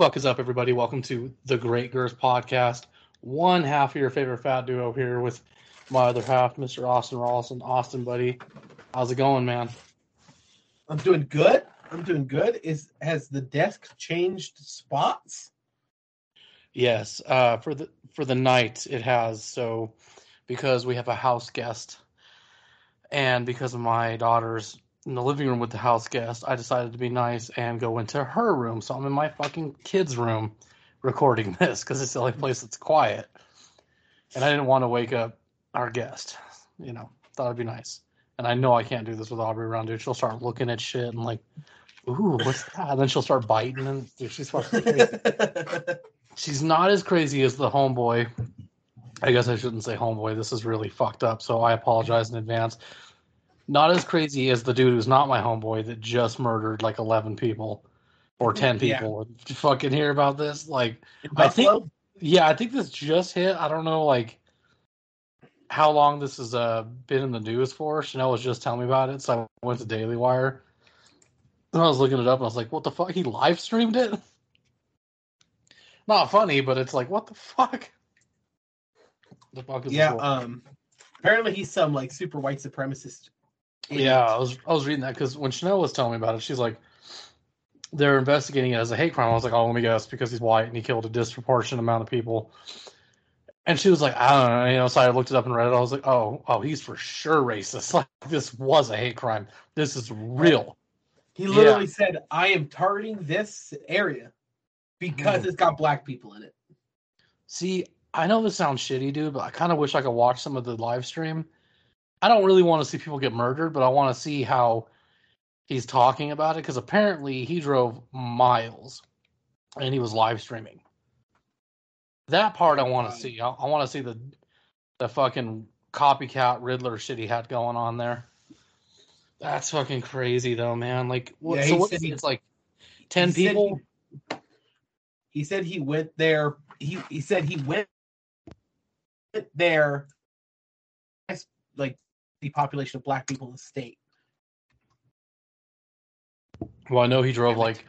Fuck is up, everybody? Welcome to the Great Girls Podcast. One half of your favorite fat duo here with my other half, Mr. Austin Rawlson. Austin, buddy, how's it going, man? I'm doing good. I'm doing good. Is has the desk changed spots? Yes, uh, for the for the night it has. So, because we have a house guest, and because of my daughter's in the living room with the house guest, I decided to be nice and go into her room. So I'm in my fucking kids' room recording this because it's the only place that's quiet. And I didn't want to wake up our guest. You know, thought it'd be nice. And I know I can't do this with Aubrey around, dude. She'll start looking at shit and like, ooh, what's that? And then she'll start biting and dude, she's fucking crazy. she's not as crazy as the homeboy. I guess I shouldn't say homeboy. This is really fucked up. So I apologize in advance not as crazy as the dude who's not my homeboy that just murdered like 11 people or 10 people. Yeah. Did you fucking hear about this? Like, I think, yeah, I think this just hit. I don't know, like, how long this has uh, been in the news for. Chanel was just telling me about it, so I went to Daily Wire. And I was looking it up, and I was like, "What the fuck? He live streamed it." Not funny, but it's like, what the fuck? The fuck is yeah. Um, apparently he's some like super white supremacist yeah, I was I was reading that because when Chanel was telling me about it, she's like, they're investigating it as a hate crime. I was like, oh, let me guess, because he's white and he killed a disproportionate amount of people. And she was like, I don't know, you know. So I looked it up and read it. I was like, oh, oh, he's for sure racist. Like this was a hate crime. This is real. He literally yeah. said, I am targeting this area because mm. it's got black people in it. See, I know this sounds shitty, dude, but I kind of wish I could watch some of the live stream I don't really want to see people get murdered, but I want to see how he's talking about it because apparently he drove miles and he was live streaming. That part I want to see. I, I want to see the the fucking copycat Riddler shit he had going on there. That's fucking crazy though, man. Like, what, yeah, so what is he, it's like ten he people. He, he said he went there. He he said he went there like the population of black people in the state. Well, I know he drove like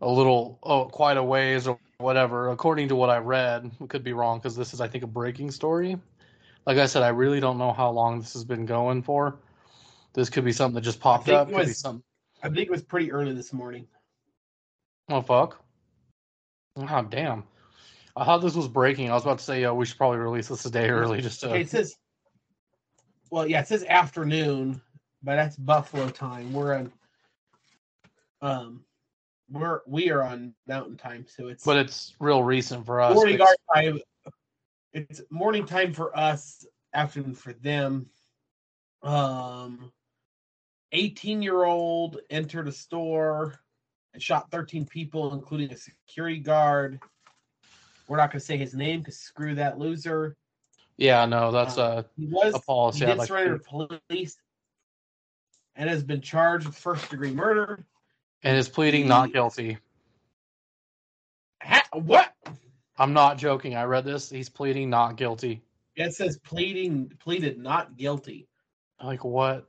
a little, oh, quite a ways or whatever. According to what I read, we could be wrong because this is, I think, a breaking story. Like I said, I really don't know how long this has been going for. This could be something that just popped up. Was, could be something. I think it was pretty early this morning. Oh fuck! Oh damn! I thought this was breaking. I was about to say, uh, we should probably release this a day early just to. Okay, it says well, yeah, it says afternoon, but that's Buffalo time. We're on um we're we are on mountain time, so it's but it's real recent for us. Morning our time. It's morning time for us, afternoon for them. Um 18 year old entered a store and shot 13 people, including a security guard. We're not going to say his name because screw that loser. Yeah, no, that's uh, a he was a policy. He did like surrender to police and has been charged with first degree murder. And is pleading he, not guilty. Ha, what? I'm not joking. I read this. He's pleading not guilty. It says pleading pleaded not guilty. Like what?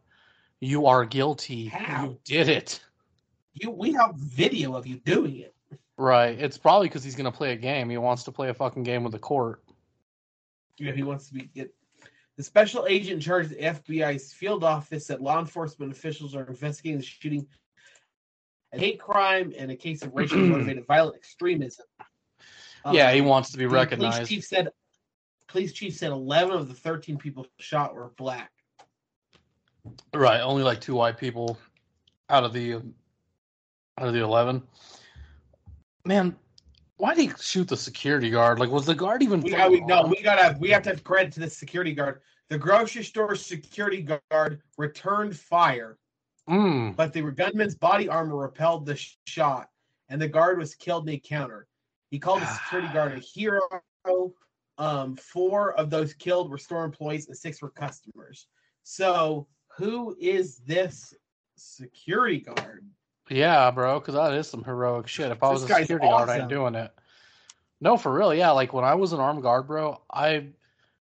You are guilty. How? You did it. You we have video of you doing it. Right. It's probably because he's gonna play a game. He wants to play a fucking game with the court you know, he wants to be get the special agent in charge of the FBI's field office said law enforcement officials are investigating the shooting a hate crime and a case of racially motivated violent extremism. Yeah, um, he wants to be recognized. Police chief said police chief said 11 of the 13 people shot were black. Right, only like two white people out of the out of the 11. Man, why did he shoot the security guard? Like, was the guard even? We, got, we, no, we gotta we have to have credit to the security guard. The grocery store security guard returned fire, mm. but the gunman's body armor repelled the shot, and the guard was killed in the encounter. He called the security guard a hero. Um, four of those killed were store employees, and six were customers. So, who is this security guard? Yeah, bro, because that is some heroic shit. If I was a security awesome. guard, I ain't doing it. No, for real. Yeah, like when I was an armed guard, bro, I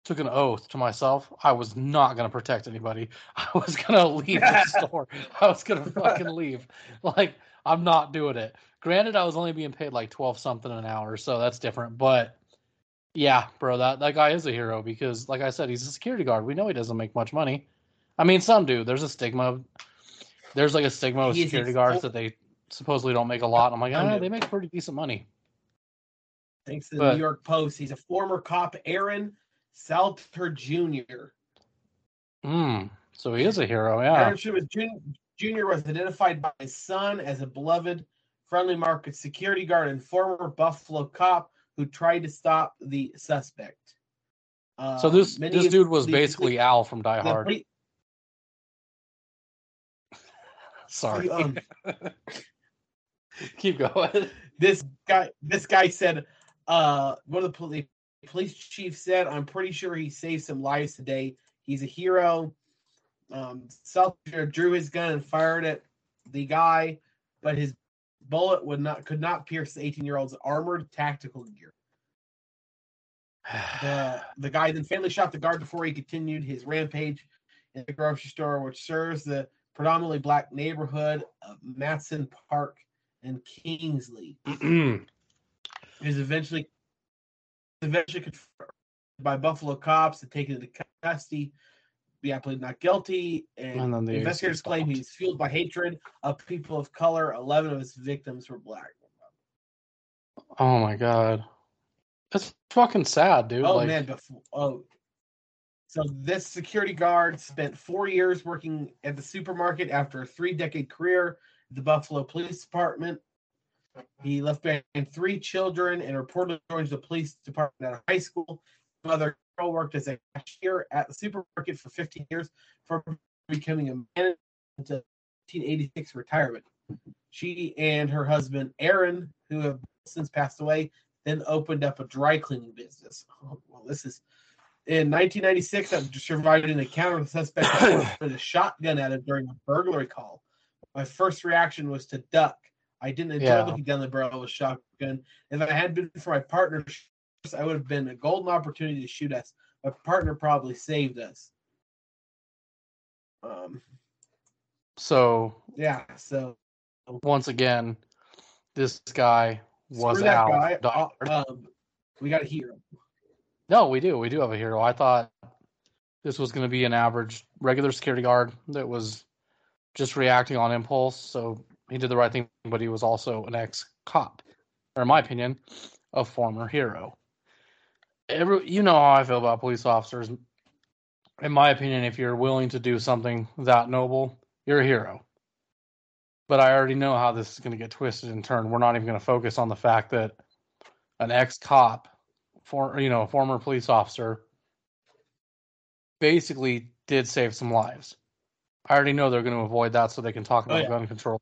took an oath to myself. I was not gonna protect anybody. I was gonna leave the store. I was gonna fucking leave. Like I'm not doing it. Granted, I was only being paid like twelve something an hour, so that's different. But yeah, bro, that that guy is a hero because, like I said, he's a security guard. We know he doesn't make much money. I mean, some do. There's a stigma. There's like a stigma with security guards that they supposedly don't make a lot. I'm like, ah, they make pretty decent money. Thanks to the But- New York Post. He's a former cop, Aaron Salter Jr. Hmm. So he is a hero. Yeah. Aaron Schumann Jr. was identified by his son as a beloved, friendly market security guard and former Buffalo cop who tried to stop the suspect. So Um, this this dude was the- basically Al from Die Hard. Sorry. um, Keep going. this guy this guy said uh one of the poli- police chief said i'm pretty sure he saved some lives today he's a hero um Seltzer drew his gun and fired at the guy but his bullet would not could not pierce the 18 year old's armored tactical gear the the guy then fatally shot the guard before he continued his rampage in the grocery store which serves the predominantly black neighborhood of Masten Park and kingsley is eventually eventually confirmed by Buffalo cops and taken into custody. Yeah, pleaded not guilty. And, And investigators claim he's fueled by hatred of people of color. Eleven of his victims were black. oh my god. That's fucking sad, dude. Oh like, man, before oh. So this security guard spent four years working at the supermarket after a three-decade career at the Buffalo Police Department. He left behind three children and reportedly joined the police department at high school. Mother girl worked as a cashier at the supermarket for 15 years before becoming a manager until 1986 retirement. She and her husband Aaron, who have since passed away, then opened up a dry cleaning business. Oh, well, this is in 1996. After surviving an encounter with the suspect with a shotgun at him during a burglary call. My first reaction was to duck. I didn't enjoy Yeah. looking down the barrel of a shotgun. If I had been for my partner, I would have been a golden opportunity to shoot us. My partner probably saved us. Um, So yeah. So once again, this guy was that guy. Uh, um, we got a hero. No, we do. We do have a hero. I thought this was going to be an average regular security guard that was just reacting on impulse. So he did the right thing, but he was also an ex cop, or in my opinion, a former hero. Every, you know how I feel about police officers. In my opinion, if you're willing to do something that noble, you're a hero. But I already know how this is going to get twisted and turned. We're not even going to focus on the fact that an ex cop for you know a former police officer basically did save some lives. I already know they're going to avoid that so they can talk Oh, about yeah. gun control.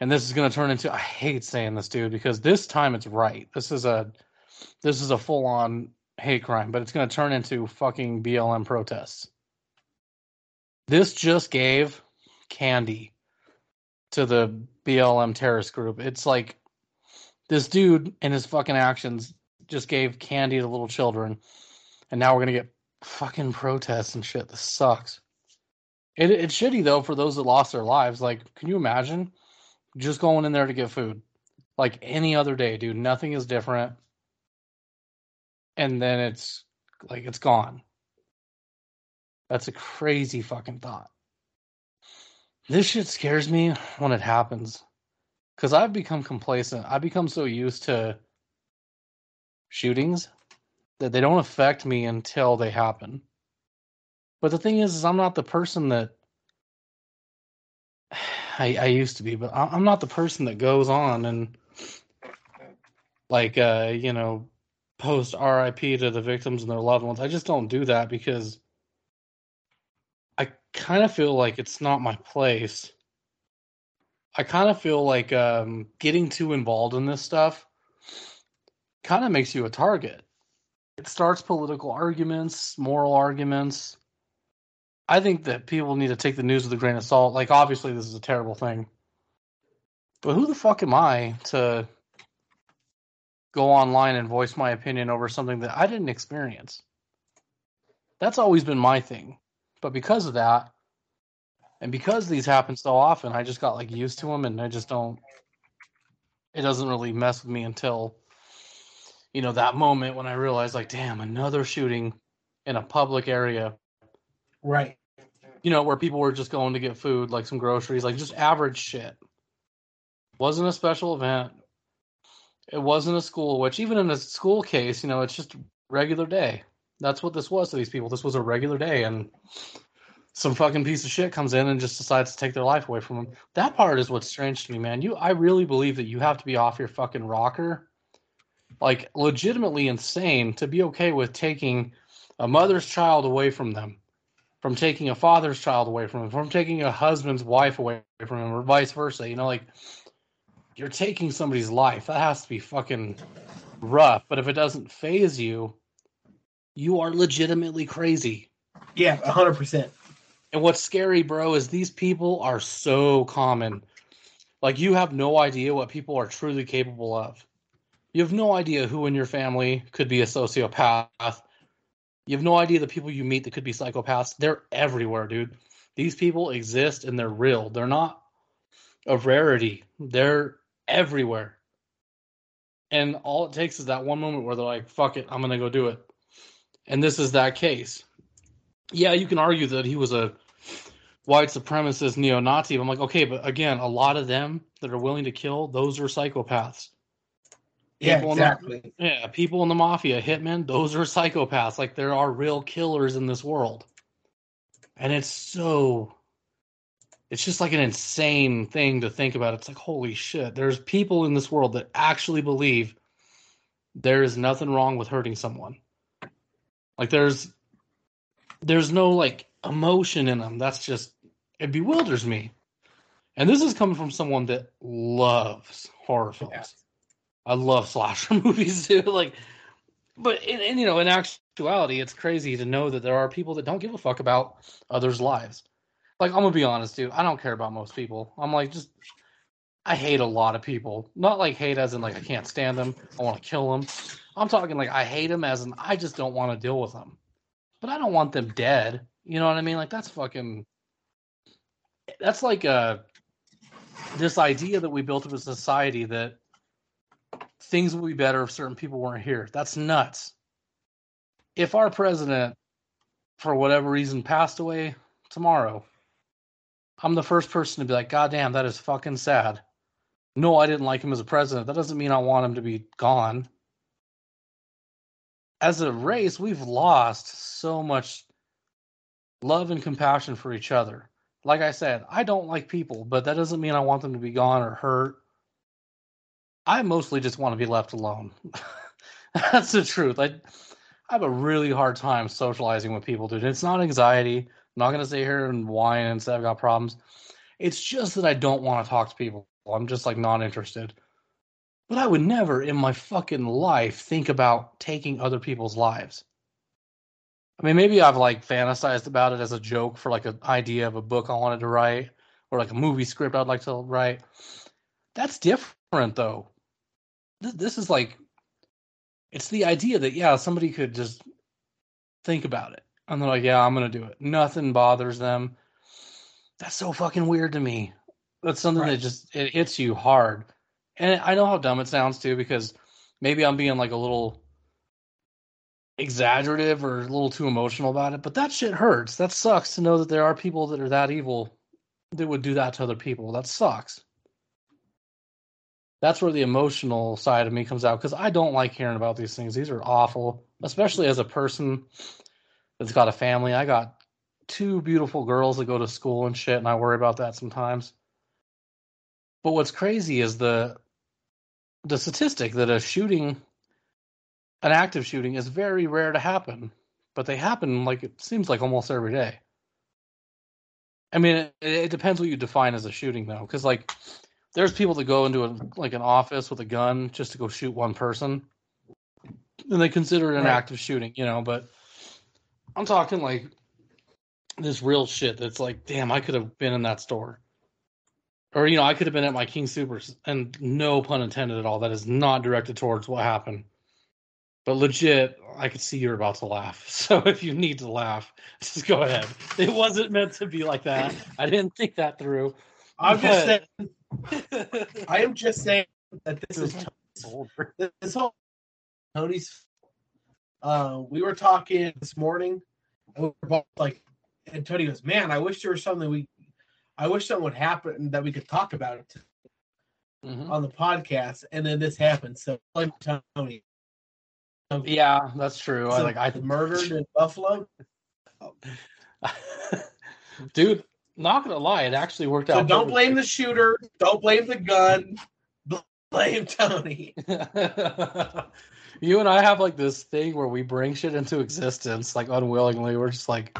And this is going to turn into I hate saying this dude because this time it's right. This is a this is a full on hate crime, but it's going to turn into fucking BLM protests. This just gave candy to the BLM terrorist group. It's like this dude and his fucking actions just gave candy to little children, and now we're gonna get fucking protests and shit. This sucks. It, it's shitty though for those that lost their lives. Like, can you imagine just going in there to get food, like any other day, dude? Nothing is different, and then it's like it's gone. That's a crazy fucking thought. This shit scares me when it happens because I've become complacent. I've become so used to shootings that they don't affect me until they happen. But the thing is, is I'm not the person that I, I used to be, but I'm not the person that goes on and like uh, you know, post RIP to the victims and their loved ones. I just don't do that because I kind of feel like it's not my place. I kind of feel like um, getting too involved in this stuff kind of makes you a target. It starts political arguments, moral arguments. I think that people need to take the news with a grain of salt. Like, obviously, this is a terrible thing. But who the fuck am I to go online and voice my opinion over something that I didn't experience? That's always been my thing. But because of that, And because these happen so often, I just got like used to them, and I just don't. It doesn't really mess with me until, you know, that moment when I realized like, damn, another shooting in a public area. Right. You know, where people were just going to get food, like some groceries, like just average shit. Wasn't a special event. It wasn't a school, which even in a school case, you know, it's just regular day. That's what this was to these people. This was a regular day, and some fucking piece of shit comes in and just decides to take their life away from them. That part is what's strange to me, man. You, I really believe that you have to be off your fucking rocker, like legitimately insane, to be okay with taking a mother's child away from them, from taking a father's child away from them, from taking a husband's wife away from him, or vice versa. You know, like you're taking somebody's life. That has to be fucking rough. But if it doesn't phase you, you are legitimately crazy. Yeah, hundred percent. And what's scary, bro, is these people are so common. Like you have no idea what people are truly capable of. You have no idea who in your family could be a sociopath. You have no idea the people you meet that could be psychopaths. They're everywhere, dude. These people exist and they're real. They're not a rarity. They're everywhere. And all it takes is that one moment where they're like, fuck it, I'm going to go do it. And this is that case. Yeah, you can argue that he was a white supremacist neo Nazi. I'm like, okay, but again, a lot of them that are willing to kill, those are psychopaths. Yeah, People in the- exactly. Yeah, people in the mafia, hitmen, those are psychopaths. Like there are real killers in this world. And it's so it's just like an insane thing to think about. It's like holy shit. There's people in this world that actually believe there is nothing wrong with hurting someone. Like there's there's no like emotion in them. That's just it bewilders me. And this is coming from someone that loves horror films. I love slasher movies too. Like, but in you know, in actuality, it's crazy to know that there are people that don't give a fuck about others' lives. Like, I'm gonna be honest, dude. I don't care about most people. I'm like, just I hate a lot of people. Not like hate as in like I can't stand them. I want to kill them. I'm talking like I hate them as in I just don't want to deal with them. But I don't want them dead. You know what I mean? Like that's fucking. That's like uh this idea that we built of a society that things would be better if certain people weren't here. That's nuts. If our president, for whatever reason, passed away tomorrow, I'm the first person to be like, God damn, that is fucking sad. No, I didn't like him as a president. That doesn't mean I want him to be gone. As a race, we've lost so much love and compassion for each other. Like I said, I don't like people, but that doesn't mean I want them to be gone or hurt. I mostly just want to be left alone. That's the truth. I, I have a really hard time socializing with people, dude. It's not anxiety. I'm not gonna sit here and whine and say I've got problems. It's just that I don't want to talk to people. I'm just like not interested. But I would never in my fucking life think about taking other people's lives. I mean, maybe I've like fantasized about it as a joke for like an idea of a book I wanted to write or like a movie script I'd like to write. That's different though. This, this is like, it's the idea that, yeah, somebody could just think about it. And they're like, yeah, I'm going to do it. Nothing bothers them. That's so fucking weird to me. That's something that just, it hits you hard. And I know how dumb it sounds too, because maybe I'm being like a little exaggerative or a little too emotional about it, but that shit hurts. That sucks to know that there are people that are that evil that would do that to other people. That sucks. That's where the emotional side of me comes out because I don't like hearing about these things. These are awful, especially as a person that's got a family. I got two beautiful girls that go to school and shit, and I worry about that sometimes. But what's crazy is the the statistic that a shooting an active shooting is very rare to happen, but they happen like it seems like almost every day. I mean, it, it depends what you define as a shooting, though, because like there's people that go into a, like an office with a gun just to go shoot one person, and they consider it an Right. active shooting, you know. But I'm talking like this real shit that's like, damn, I could have been in that store, or you know, I could have been at my King Supers, and no pun intended at all. That is not directed towards what happened But legit, I could see you're about to laugh. So if you need to laugh, just go ahead. It wasn't meant to be like that. I didn't think that through. I'm just saying. I am just saying that this is Older. this whole Tony's. Uh, we were talking this morning, and we were both like, and Tony goes, "Man, I wish there was something we, I wish something would happen that we could talk about it Mhm. on the podcast." And then this happened. So blame Tony. Yeah, that's true. I like I murdered in Buffalo. dude, not gonna lie, it actually worked So out. don't blame the shooter. Don't blame the gun. Blame Tony. you and I have like this thing where we bring shit into existence, like unwillingly. We're just like,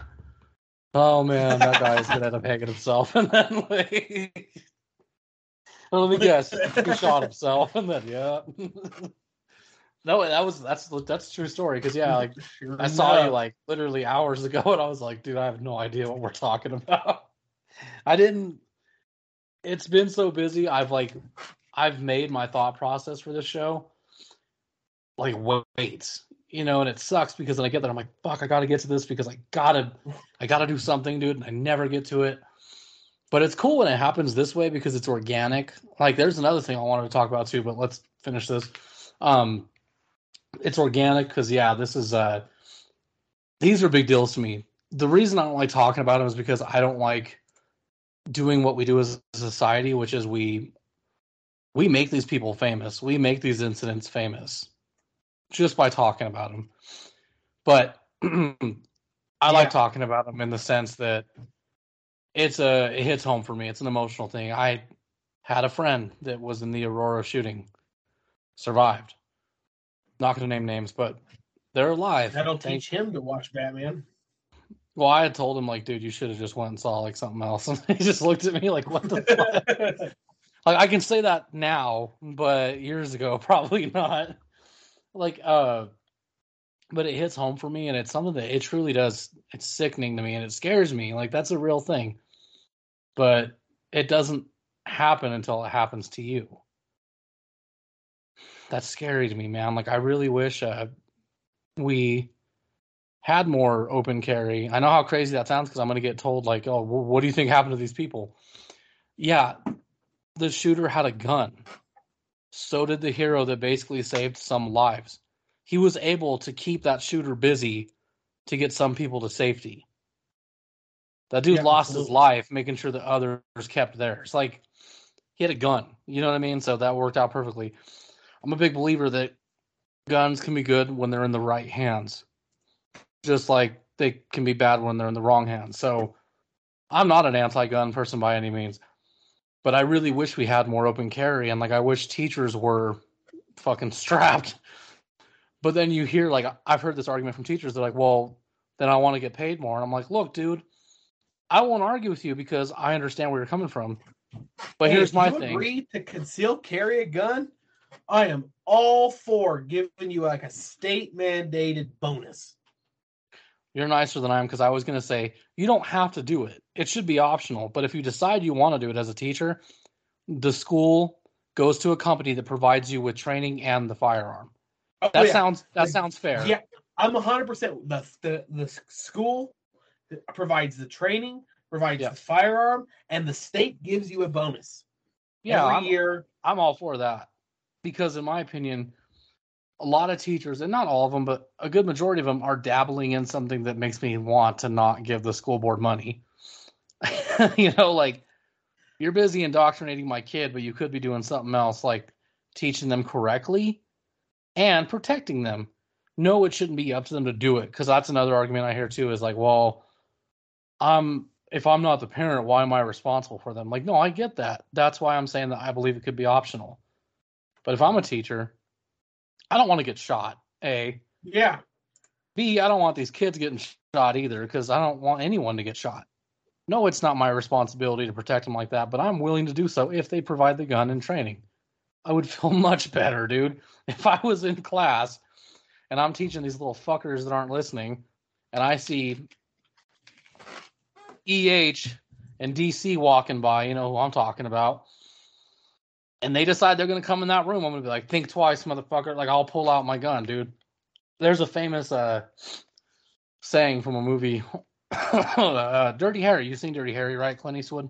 oh man, that guy's gonna end up hanging himself, and then like, let me guess, he shot himself, and then yeah. no, that was that's that's a true story because yeah, like I saw you like literally hours ago, and I was like, dude, I have no idea what we're talking about. I didn't. It's been so busy. I've like, I've made my thought process for this show. Like wait, you know, and it sucks because then I get there, I'm like, fuck, I gotta get to this because I gotta, I gotta do something, dude, and I never get to it. But it's cool when it happens this way because it's organic. Like, there's another thing I wanted to talk about too, but let's finish this. Um, it's organic because yeah, this is uh these are big deals to me. The reason I don't like talking about them is because I don't like doing what we do as a society, which is we we make these people famous. We make these incidents famous just by talking about them. But I Yeah. like talking about them in the sense that it's a it hits home for me. It's an emotional thing. I had a friend that was in the Aurora shooting, survived. Not going to name names, but they're alive. That'll Thank- teach him to watch Batman. Well, I had told him like, dude, you should have just went and saw like something else, and he just looked at me like, what the fuck? like I can say that now, but years ago, probably not. Like, uh, but it hits home for me, and it's something that it truly does. It's sickening to me, and it scares me. Like that's a real thing, but it doesn't happen until it happens to you. That's scary to me, man. Like I really wish uh, we had more open carry. I know how crazy that sounds because I'm going to get told like, "Oh, what do you think happened to these people?" Yeah, the shooter had a gun. So did the hero that basically saved some lives. He was able to keep that shooter busy to get some people to safety. That dude Yeah, lost his life making sure that others kept theirs. Like he had a gun. You know what I mean? So that worked out perfectly. I'm a big believer that guns can be good when they're in the right hands. Just like they can be bad when they're in the wrong hands. So I'm not an anti-gun person by any means. But I really wish we had more open carry and like I wish teachers were fucking strapped. But then you hear like I've heard this argument from teachers they're like, "Well, then I want to get paid more." And I'm like, "Look, dude, I won't argue with you because I understand where you're coming from. But here's my you thing. Agree to conceal carry a gun? I am all for giving you like a state mandated bonus. You're nicer than I am because I was going to say you don't have to do it. It should be optional. But if you decide you want to do it as a teacher, the school goes to a company that provides you with training and the firearm. Oh, That yeah. sounds that Like, sounds fair. Yeah, I'm 100%. The, the, the school provides the training, provides Yeah. the firearm, and the state gives you a bonus yeah. every I'm, year. I'm all for that because, in my opinion, a lot of teachers, and not all of them, but a good majority of them, are dabbling in something that makes me want to not give the school board money. you know, like you're busy indoctrinating my kid, but you could be doing something else, like teaching them correctly and protecting them. No, it shouldn't be up to them to do it because that's another argument I hear too. Is like, well, I'm if I'm not the parent, why am I responsible for them? Like, no, I get that. That's why I'm saying that I believe it could be optional. But if I'm a teacher, I don't want to get shot. A, Yeah, B, I don't want these kids getting shot either because I don't want anyone to get shot. No, it's not my responsibility to protect them like that, but I'm willing to do so if they provide the gun and training. I would feel much better, dude, if I was in class and I'm teaching these little fuckers that aren't listening and I see EH and DC walking by, you know who I'm talking about. And they decide they're going to come in that room. I'm going to be like, think twice, motherfucker. Like, I'll pull out my gun, dude. there's a famous uh, saying from a movie, uh, Dirty Harry. You've seen Dirty Harry, right, Clint Eastwood?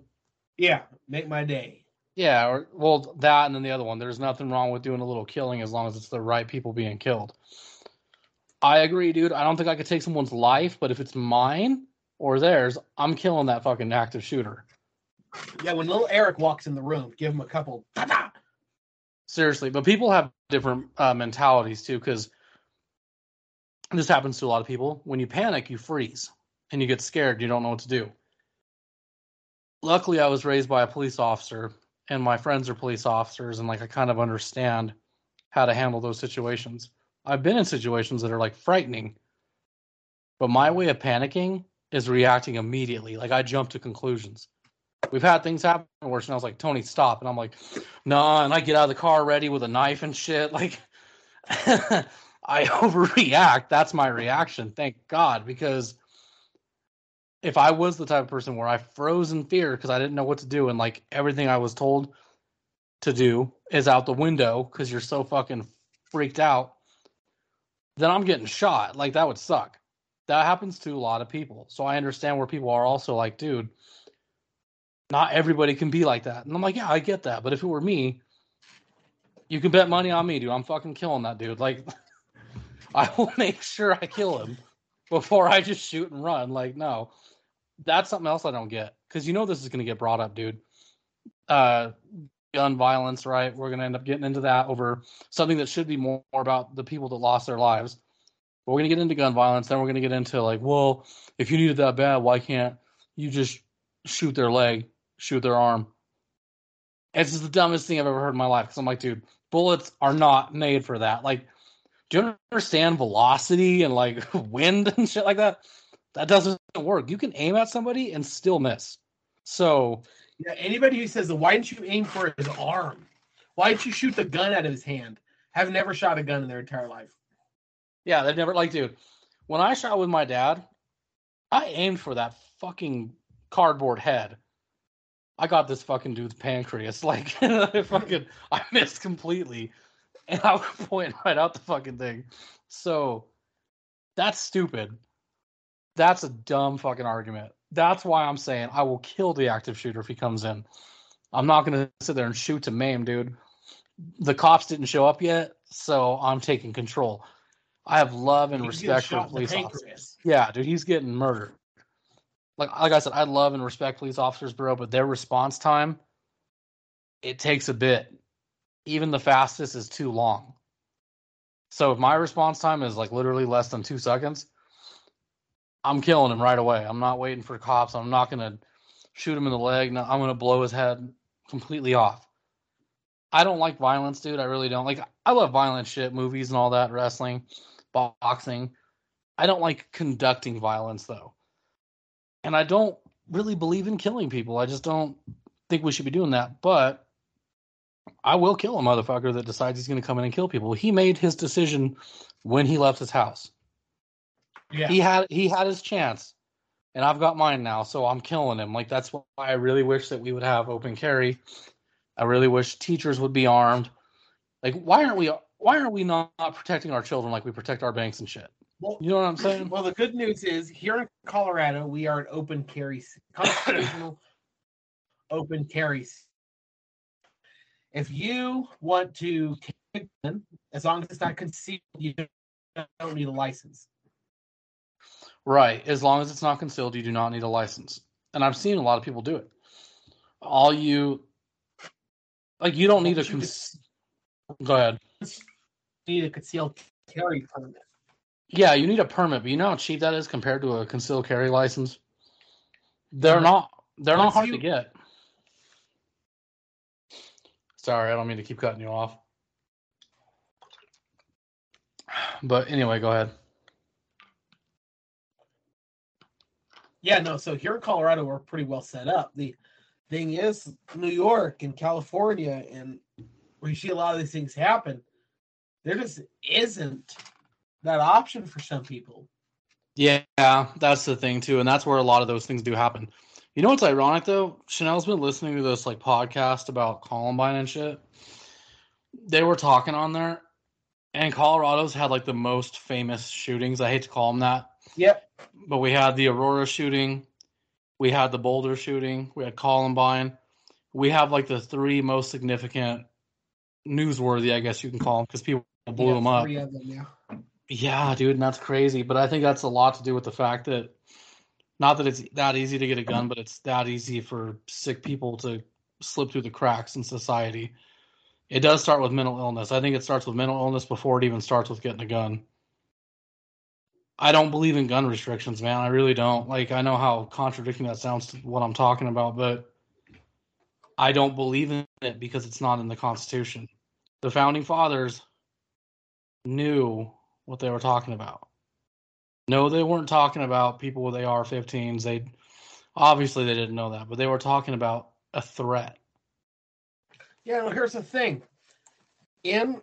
Yeah, make my day. Yeah, or well, that and then the other one. There's nothing wrong with doing a little killing as long as it's the right people being killed. I agree, dude. I don't think I could take someone's life, but if it's mine or theirs, I'm killing that fucking active shooter. Yeah, when little Eric walks in the room, give him a couple. Ta-ta! Seriously, but people have different uh, mentalities too, because this happens to a lot of people. When you panic, you freeze and you get scared. You don't know what to do. Luckily, I was raised by a police officer, and my friends are police officers, and like I kind of understand how to handle those situations. I've been in situations that are like frightening, but my way of panicking is reacting immediately. Like I jump to conclusions. We've had things happen where was like, Tony, stop. And I'm like, nah. And I get out of the car ready with a knife and shit. Like, I overreact. That's my reaction. Thank God. Because if I was the type of person where I froze in fear because I didn't know what to do and like everything I was told to do is out the window because you're so fucking freaked out, then I'm getting shot. Like, that would suck. That happens to a lot of people. So I understand where people are also like, dude, not everybody can be like that. And I'm like, yeah, I get that. But if it were me, you can bet money on me, dude. I'm fucking killing that dude. Like, I will make sure I kill him before I just shoot and run. Like, no, that's something else I don't get because you know this is going to get brought up, dude. Uh, gun violence, right? We're going to end up getting into that over something that should be more, more about the people that lost their lives. But we're going to get into gun violence. Then we're going to get into like, well, if you need it that bad, why can't you just shoot their leg shoot their arm. It's just the dumbest thing I've ever heard in my life. Because I'm like, dude, bullets are not made for that. Like, do you understand velocity and like wind and shit like that? That doesn't work. You can aim at somebody and still miss. So, yeah, anybody who says, "Why didn't you aim for his arm? Why didn't you shoot the gun out of his hand?" Have never shot a gun in their entire life. Yeah, they've never like, dude. When I shot with my dad, I aimed for that fucking cardboard head I got this fucking dude's pancreas. Like, I fucking, I missed completely, and I would point right out the fucking thing. So, that's stupid. That's a dumb fucking argument. That's why I'm saying I will kill the active shooter if he comes in. I'm not gonna sit there and shoot to maim, dude. The cops didn't show up yet, so I'm taking control. I have love and respect for police officers. Yeah, dude, he's getting murdered like like I said, I love and respect police officers, bro, but their response time it takes a bit. Even the fastest is too long. So if my response time is like literally less than two seconds, I'm killing him right away. I'm not waiting for cops. I'm not gonna shoot him in the leg. No, I'm gonna blow his head completely off. I don't like violence, dude. I really don't. Like I love violent shit, movies and all that, wrestling, boxing. I don't like conducting violence though and I don't really believe in killing people. I just don't think we should be doing that. But I will kill a motherfucker that decides he's going to come in and kill people. He made his decision when he left his house. Yeah. He had he had his chance, and I've got mine now. So I'm killing him. Like that's why I really wish that we would have open carry. I really wish teachers would be armed. Like why aren't we why aren't we not protecting our children like we protect our banks and shit? Well, you know what I'm saying? Well, the good news is here in Colorado, we are an open carry, constitutional open carry. If you want to, carry gun, as long as it's not concealed, you don't need a license. Right. As long as it's not concealed, you do not need a license. And I've seen a lot of people do it. All you, like, you don't need a. Con- Go ahead. You need a concealed carry permit. Yeah, you need a permit, but you know how cheap that is compared to a concealed carry license. They're mm-hmm. not. They're Once not hard you... to get. Sorry, I don't mean to keep cutting you off. But anyway, go ahead. Yeah, no. So here in Colorado, we're pretty well set up. The thing is, New York and California, and where you see a lot of these things happen, there just isn't that option for some people. Yeah, that's the thing too, and that's where a lot of those things do happen. You know what's ironic though? Chanel's been listening to this like podcast about Columbine and shit. They were talking on there, And Colorado's had like the most famous shootings. I hate to call them that, Yep. but we had the Aurora shooting, we had the Boulder shooting, we had Columbine. We have like the three most significant, newsworthy, I guess you can call them, because people blew Yeah, them up. Them, yeah. Yeah, dude, and that's crazy. But I think that's a lot to do with the fact that not that it's that easy to get a gun, but it's that easy for sick people to slip through the cracks in society. It does start with mental illness. I think it starts with mental illness before it even starts with getting a gun. I don't believe in gun restrictions, man. I really don't. Like I know how contradicting that sounds to what I'm talking about, but I don't believe in it because it's not in the Constitution. The founding fathers knew what they were talking about. No, they weren't talking about people with AR-15s. They obviously they didn't know that, but they were talking about a threat. Yeah, well, here's the thing. In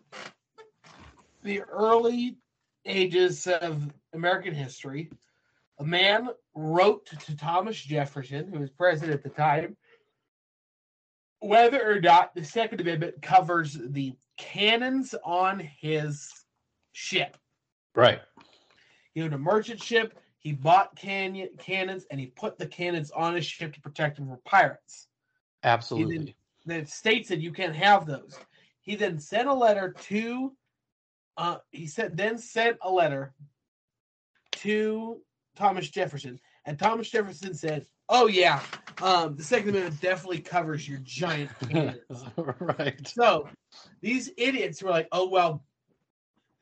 the early ages of American history, a man wrote to Thomas Jefferson, who was president at the time, whether or not the Second Amendment covers the cannons on his ship. Right. He owned a merchant ship. He bought canyon, cannons and he put the cannons on his ship to protect him from pirates. Absolutely. that states that you can't have those. He then sent a letter to uh he said then sent a letter to Thomas Jefferson and Thomas Jefferson said, "Oh yeah, um the Second Amendment definitely covers your giant cannons." right. so, these idiots were like, "Oh well,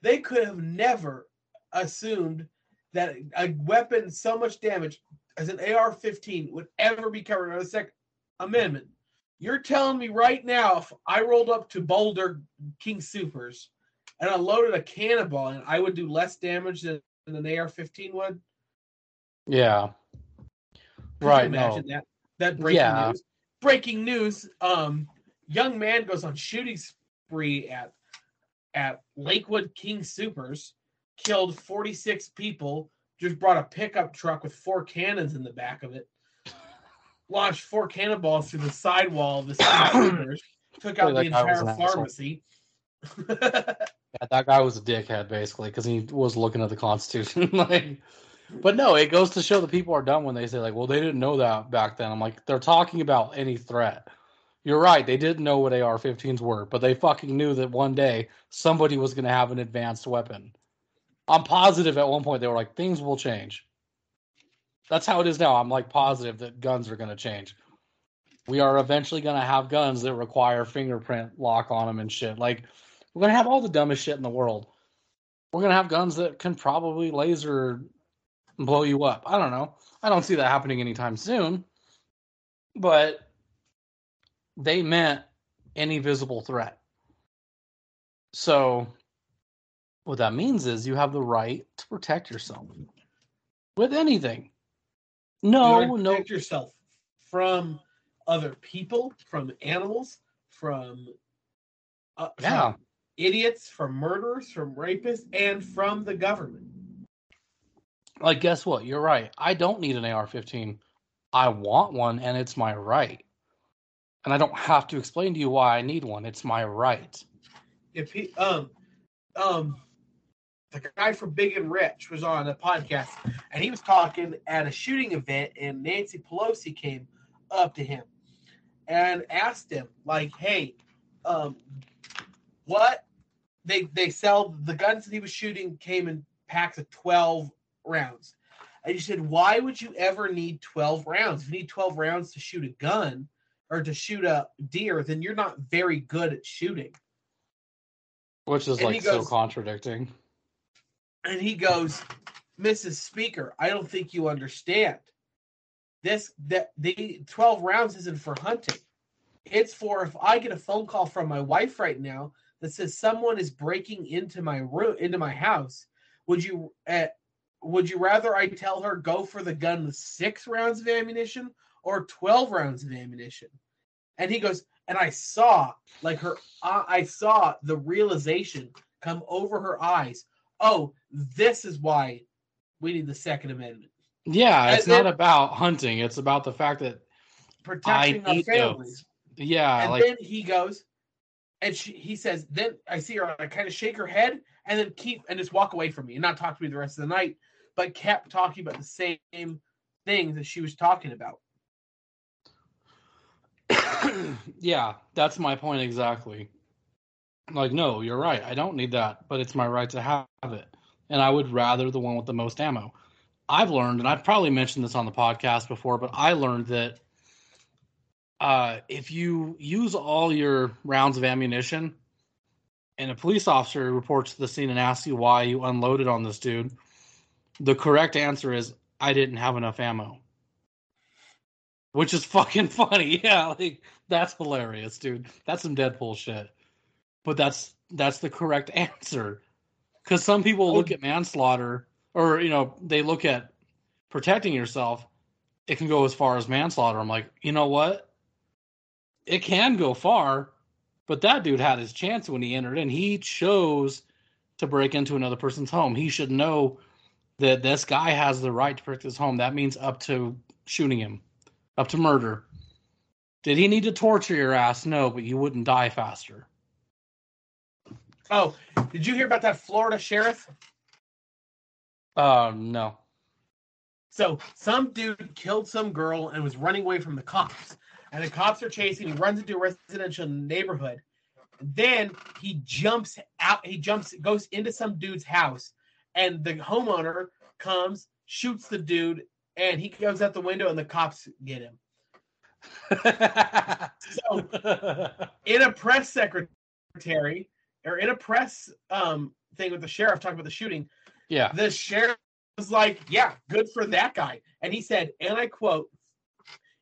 they could have never assumed that a weapon so much damage as an AR-15 would ever be covered under the Second Amendment." You're telling me right now, if I rolled up to Boulder King Supers and I loaded a cannonball and I would do less damage than an AR-15 would? Yeah. Could Right. You No. imagine that? That breaking Yeah. news. Breaking news. Um, young man goes on shooting spree at at Lakewood King Supers, killed 46 people, just brought a pickup truck with four cannons in the back of it, launched four cannonballs through the sidewall of the Supers, took out the that guy was entire pharmacy. Yeah, that guy was a dickhead basically because he was looking at the Constitution. like, but no, it goes to show that people are dumb when they say like, "Well, they didn't know that back then." I'm like, they're talking about any threat. You're right. They didn't know what AR-15s were, but they fucking knew that one day somebody was going to have an advanced weapon. I'm positive at one point they were like, things will change. That's how it is now. I'm like positive that guns are going to change. We are eventually going to have guns that require fingerprint lock on them and shit. Like, we're going to have all the dumbest shit in the world. We're going to have guns that can probably laser blow you up. I don't know. I don't see that happening anytime soon. But they meant any visible threat. So, what that means is you have the right to protect yourself with anything. No, no, protect yourself from other people, from animals, from uh, from Yeah. idiots, from murderers, from rapists, and from the government. like guess what? You're right. I don't need an AR-15. I want one, and it's my right. And I don't have to explain to you why I need one. It's my right. If he, um, um, the guy from Big and Rich was on a podcast, and he was talking at a shooting event, and Nancy Pelosi came up to him and asked him, like, "Hey, um, what they they sell the guns that he was shooting came in packs of twelve rounds." And he said, "Why would you ever need twelve rounds? If you need twelve rounds to shoot a gun or to shoot a deer, then you're not very good at shooting." Which is And like so contradicting. and he goes, Mrs. Speaker, I don't think you understand. This that the 12 rounds isn't for hunting. It's for if I get a phone call from my wife right now that says someone is breaking into my room into my house, would you uh, would you rather I tell her go for the gun with 6 rounds of ammunition or 12 rounds of ammunition? And he goes, and I saw like her uh, I saw the realization come over her eyes oh, this is why we need the Second Amendment. Yeah, it's And not then- about hunting. It's about the fact that Protecting our families. yeah, and like then he goes, and she, he says, then I see her I kind of shake her head and then keep and just walk away from me and not talk to me the rest of the night, but kept talking about the same things that she was talking about. yeah, that's my point exactly. Like, no, you're right. I don't need that, but it's my right to have it. And I would rather the one with the most ammo. I've learned, and I've probably mentioned this on the podcast before, but I learned that uh, if you use all your rounds of ammunition and a police officer reports to the scene and asks you why you unloaded on this dude, the correct answer is I didn't have enough ammo. Which is fucking funny. Yeah, like that's hilarious, dude. That's some Deadpool shit. But that's that's the correct answer. Cuz some people look at manslaughter or you know, they look at protecting yourself. It can go as far as manslaughter. I'm like, "You know what? It can go far, but that dude had his chance when he entered and He chose to break into another person's home. He should know that this guy has the right to protect his home. That means up to shooting him, up to murder. Did he need to torture your ass? No, but you wouldn't die faster. Oh, did you hear about that Florida sheriff? Uh, no. So some dude killed some girl and was running away from the cops. And the cops are chasing. He runs into a residential neighborhood. Then he jumps out. He jumps, goes into some dude's house, and the homeowner comes, shoots the dude, and he goes out the window, and the cops get him. so, in a press secretary or in a press um, thing with the sheriff talking about the shooting, yeah, the sheriff was like, "Yeah, good for that guy," and he said, and I quote,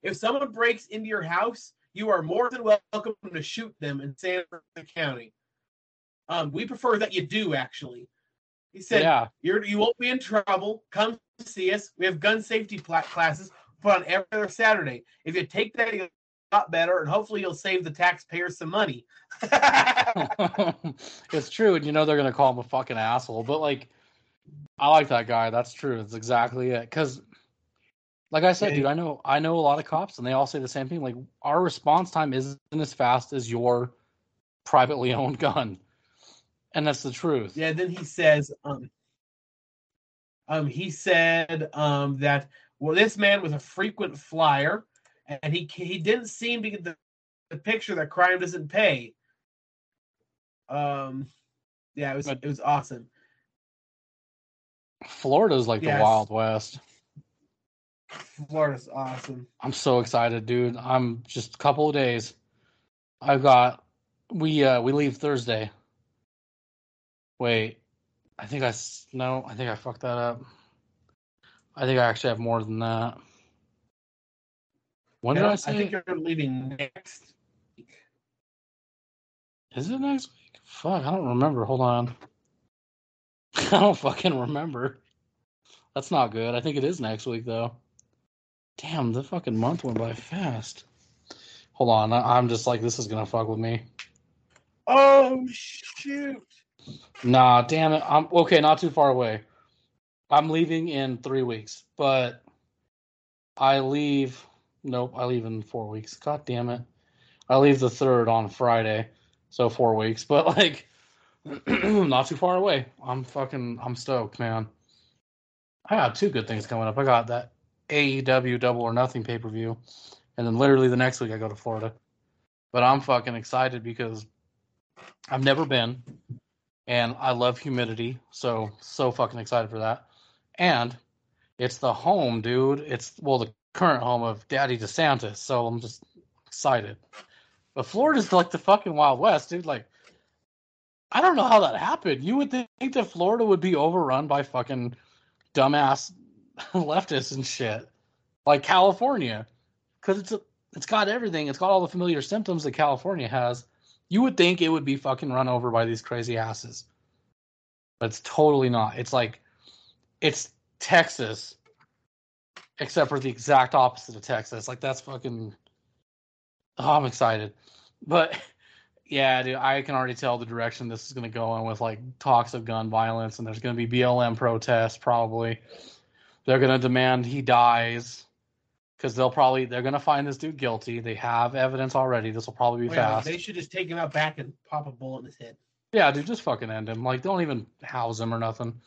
"If someone breaks into your house, you are more than welcome to shoot them in San Francisco County. Um, we prefer that you do, actually." He said, Yeah. You're, you won't be in trouble. Come see us. We have gun safety pla- classes put on every other Saturday. If you take that, you'll a lot better, and hopefully you'll save the taxpayers some money. it's true, and you know they're gonna call him a fucking asshole. But like, I like that guy. That's true. That's exactly it. Because, like I said, dude, I know I know a lot of cops, and they all say the same thing. Like, our response time isn't as fast as your privately owned gun, and that's the truth. yeah, then he says, um, um, he said um, that well, this man was a frequent flyer, and he he didn't seem to get the, the picture that crime doesn't pay. Um, yeah, it was But- it was awesome. Florida's like Yes. the Wild West. Florida's awesome. I'm so excited, dude. I'm just a couple of days. I've got we uh we leave Thursday. Wait, I think I no, I think I fucked that up. I think I actually have more than that. When did I say? I think you're leaving next. week. Is it next week? Fuck, I don't remember. Hold on. I don't fucking remember. That's not good. I think it is next week though. Damn, the fucking month went by fast. Hold on, I- I'm just like this is gonna fuck with me. Oh shoot! Nah, damn it. I'm okay, not too far away. I'm leaving in three weeks, but I leave. Nope, I leave in four weeks. God damn it. I leave the third on Friday, so four weeks, but like, not too far away. I'm fucking, I'm stoked, man. I got two good things coming up. I got that AEW Double or Nothing pay per view, and then literally the next week I go to Florida. But I'm fucking excited because I've never been and I love humidity, so so fucking excited for that. And it's the home, dude. It's well the current home of Daddy DeSantis, so I'm just excited. But Florida's like the fucking Wild West, dude. Like, I don't know how that happened. You would think that Florida would be overrun by fucking dumbass leftists and shit, like California, because it's a, it's got everything. It's got all the familiar symptoms that California has. You would think it would be fucking run over by these crazy asses. But it's totally not. It's like it's Texas except for the exact opposite of Texas. Like that's fucking oh, I'm excited. But yeah, dude, I can already tell the direction this is gonna go in with like talks of gun violence and there's gonna be BLM protests probably. They're gonna demand he dies. Because they'll probably they're gonna find this dude guilty. They have evidence already. This will probably be yeah, fast. they should just take him out back and pop a bullet in his head. Yeah, dude, just fucking end him. Like, don't even house him or nothing.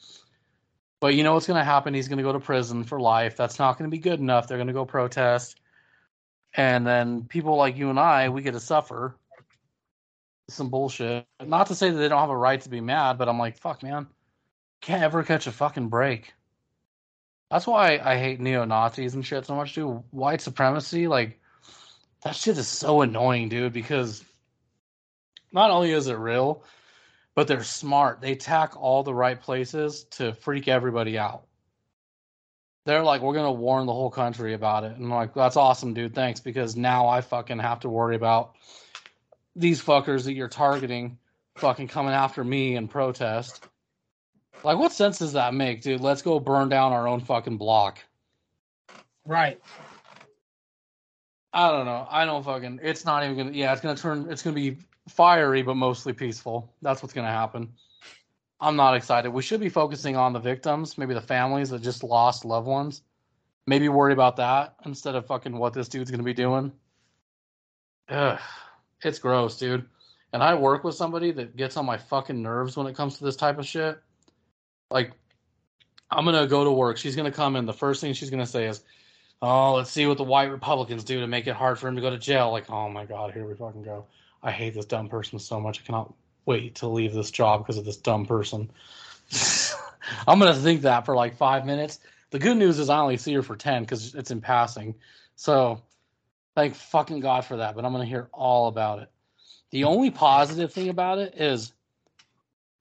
But you know what's gonna happen? He's gonna go to prison for life. That's not gonna be good enough. They're gonna go protest, and then people like you and I, we get to suffer some bullshit. Not to say that they don't have a right to be mad, but I'm like, fuck, man, can't ever catch a fucking break. That's why I hate neo Nazis and shit so much, dude. White supremacy, like that shit is so annoying, dude. Because not only is it real, but they're smart. They attack all the right places to freak everybody out. They're like, we're gonna warn the whole country about it, and I'm like, that's awesome, dude. Thanks, because now I fucking have to worry about these fuckers that you're targeting, fucking coming after me and protest. Like, what sense does that make, dude? Let's go burn down our own fucking block. Right. I don't know. I don't fucking. It's not even gonna. Yeah, it's gonna turn. It's gonna be fiery, but mostly peaceful. That's what's gonna happen. I'm not excited. We should be focusing on the victims, maybe the families that just lost loved ones. Maybe worry about that instead of fucking what this dude's gonna be doing. Ugh, it's gross, dude. And I work with somebody that gets on my fucking nerves when it comes to this type of shit. Like, I'm gonna go to work. She's gonna come in. The first thing she's gonna say is, "Oh, let's see what the white Republicans do to make it hard for him to go to jail." Like, oh my god, here we fucking go. I hate this dumb person so much. I cannot wait to leave this job because of this dumb person. I'm gonna think that for like five minutes. The good news is I only see her for ten because it's in passing. So, thank fucking god for that. But I'm gonna hear all about it. The only positive thing about it is,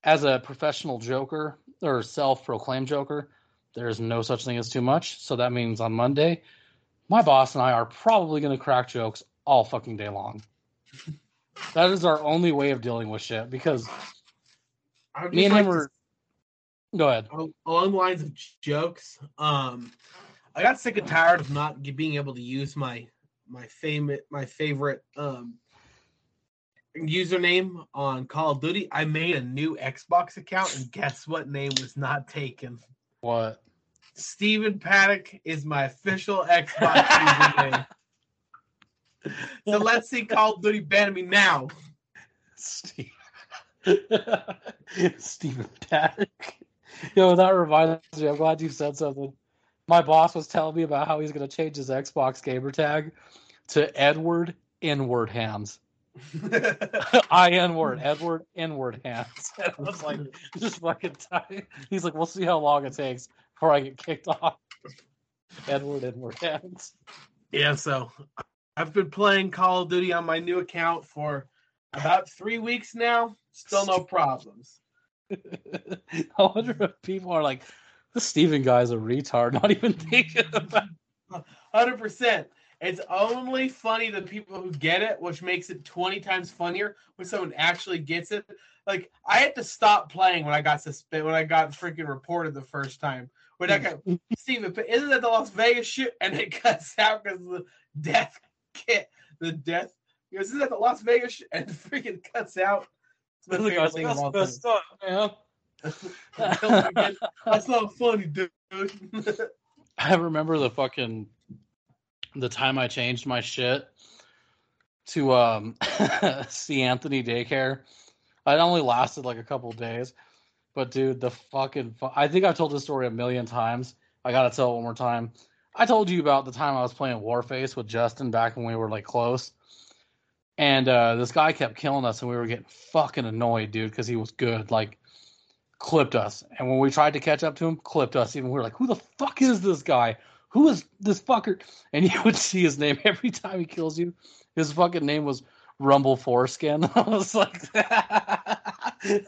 as a professional joker or self-proclaimed joker, there is no such thing as too much. So that means on Monday, my boss and I are probably going to crack jokes all fucking day long. that is our only way of dealing with shit because me and him like to are. Go ahead. along the lines of jokes. Um, I got sick and tired of not being able to use my my favorite my favorite um username on Call of Duty. I made a new Xbox account, and guess what name was not taken? What? Steven Paddock is my official Xbox username. So let's see Call of Duty ban me now. Steve. Stephen Paddock. Yo, that reminds me. I'm glad you said something. My boss was telling me about how he's going to change his Xbox gamer tag to Edward Inward Hands. I N word, Edward Inward Hands. And I was like, just fucking tight. He's like, we'll see how long it takes before I get kicked off. Edward Inward Hands. Yeah, so I've been playing Call of Duty on my new account for about three weeks now. Still no problems. I wonder if people are like, this Steven guy's a retard, not even thinking about Hundred percent. It's only funny to people who get it, which makes it twenty times funnier when someone actually gets it. Like I had to stop playing when I got suspended when I got freaking reported the first time. When I got Steven, isn't that the Las Vegas shit? And it cuts out because the death kit, the death. He goes, isn't that the Las Vegas shit? And it freaking cuts out. It's my The favorite thing of all messed up, man. time. Don't forget, That's not funny, dude. I remember the fucking the time I changed my shit to um Casey Anthony daycare. It only lasted like a couple days, but dude, the fucking fu- I think I've told this story a million times. I gotta tell it one more time. I told you about the time I was playing Warface with Justin back when we were like close, and uh, this guy kept killing us, and we were getting fucking annoyed, dude, because he was good. Like clipped us, and when we tried to catch up to him, clipped us. Even we were like, "Who the fuck is this guy? Who is this fucker?" And you would see his name every time he kills you. His fucking name was Rumble Foreskin. I was like, it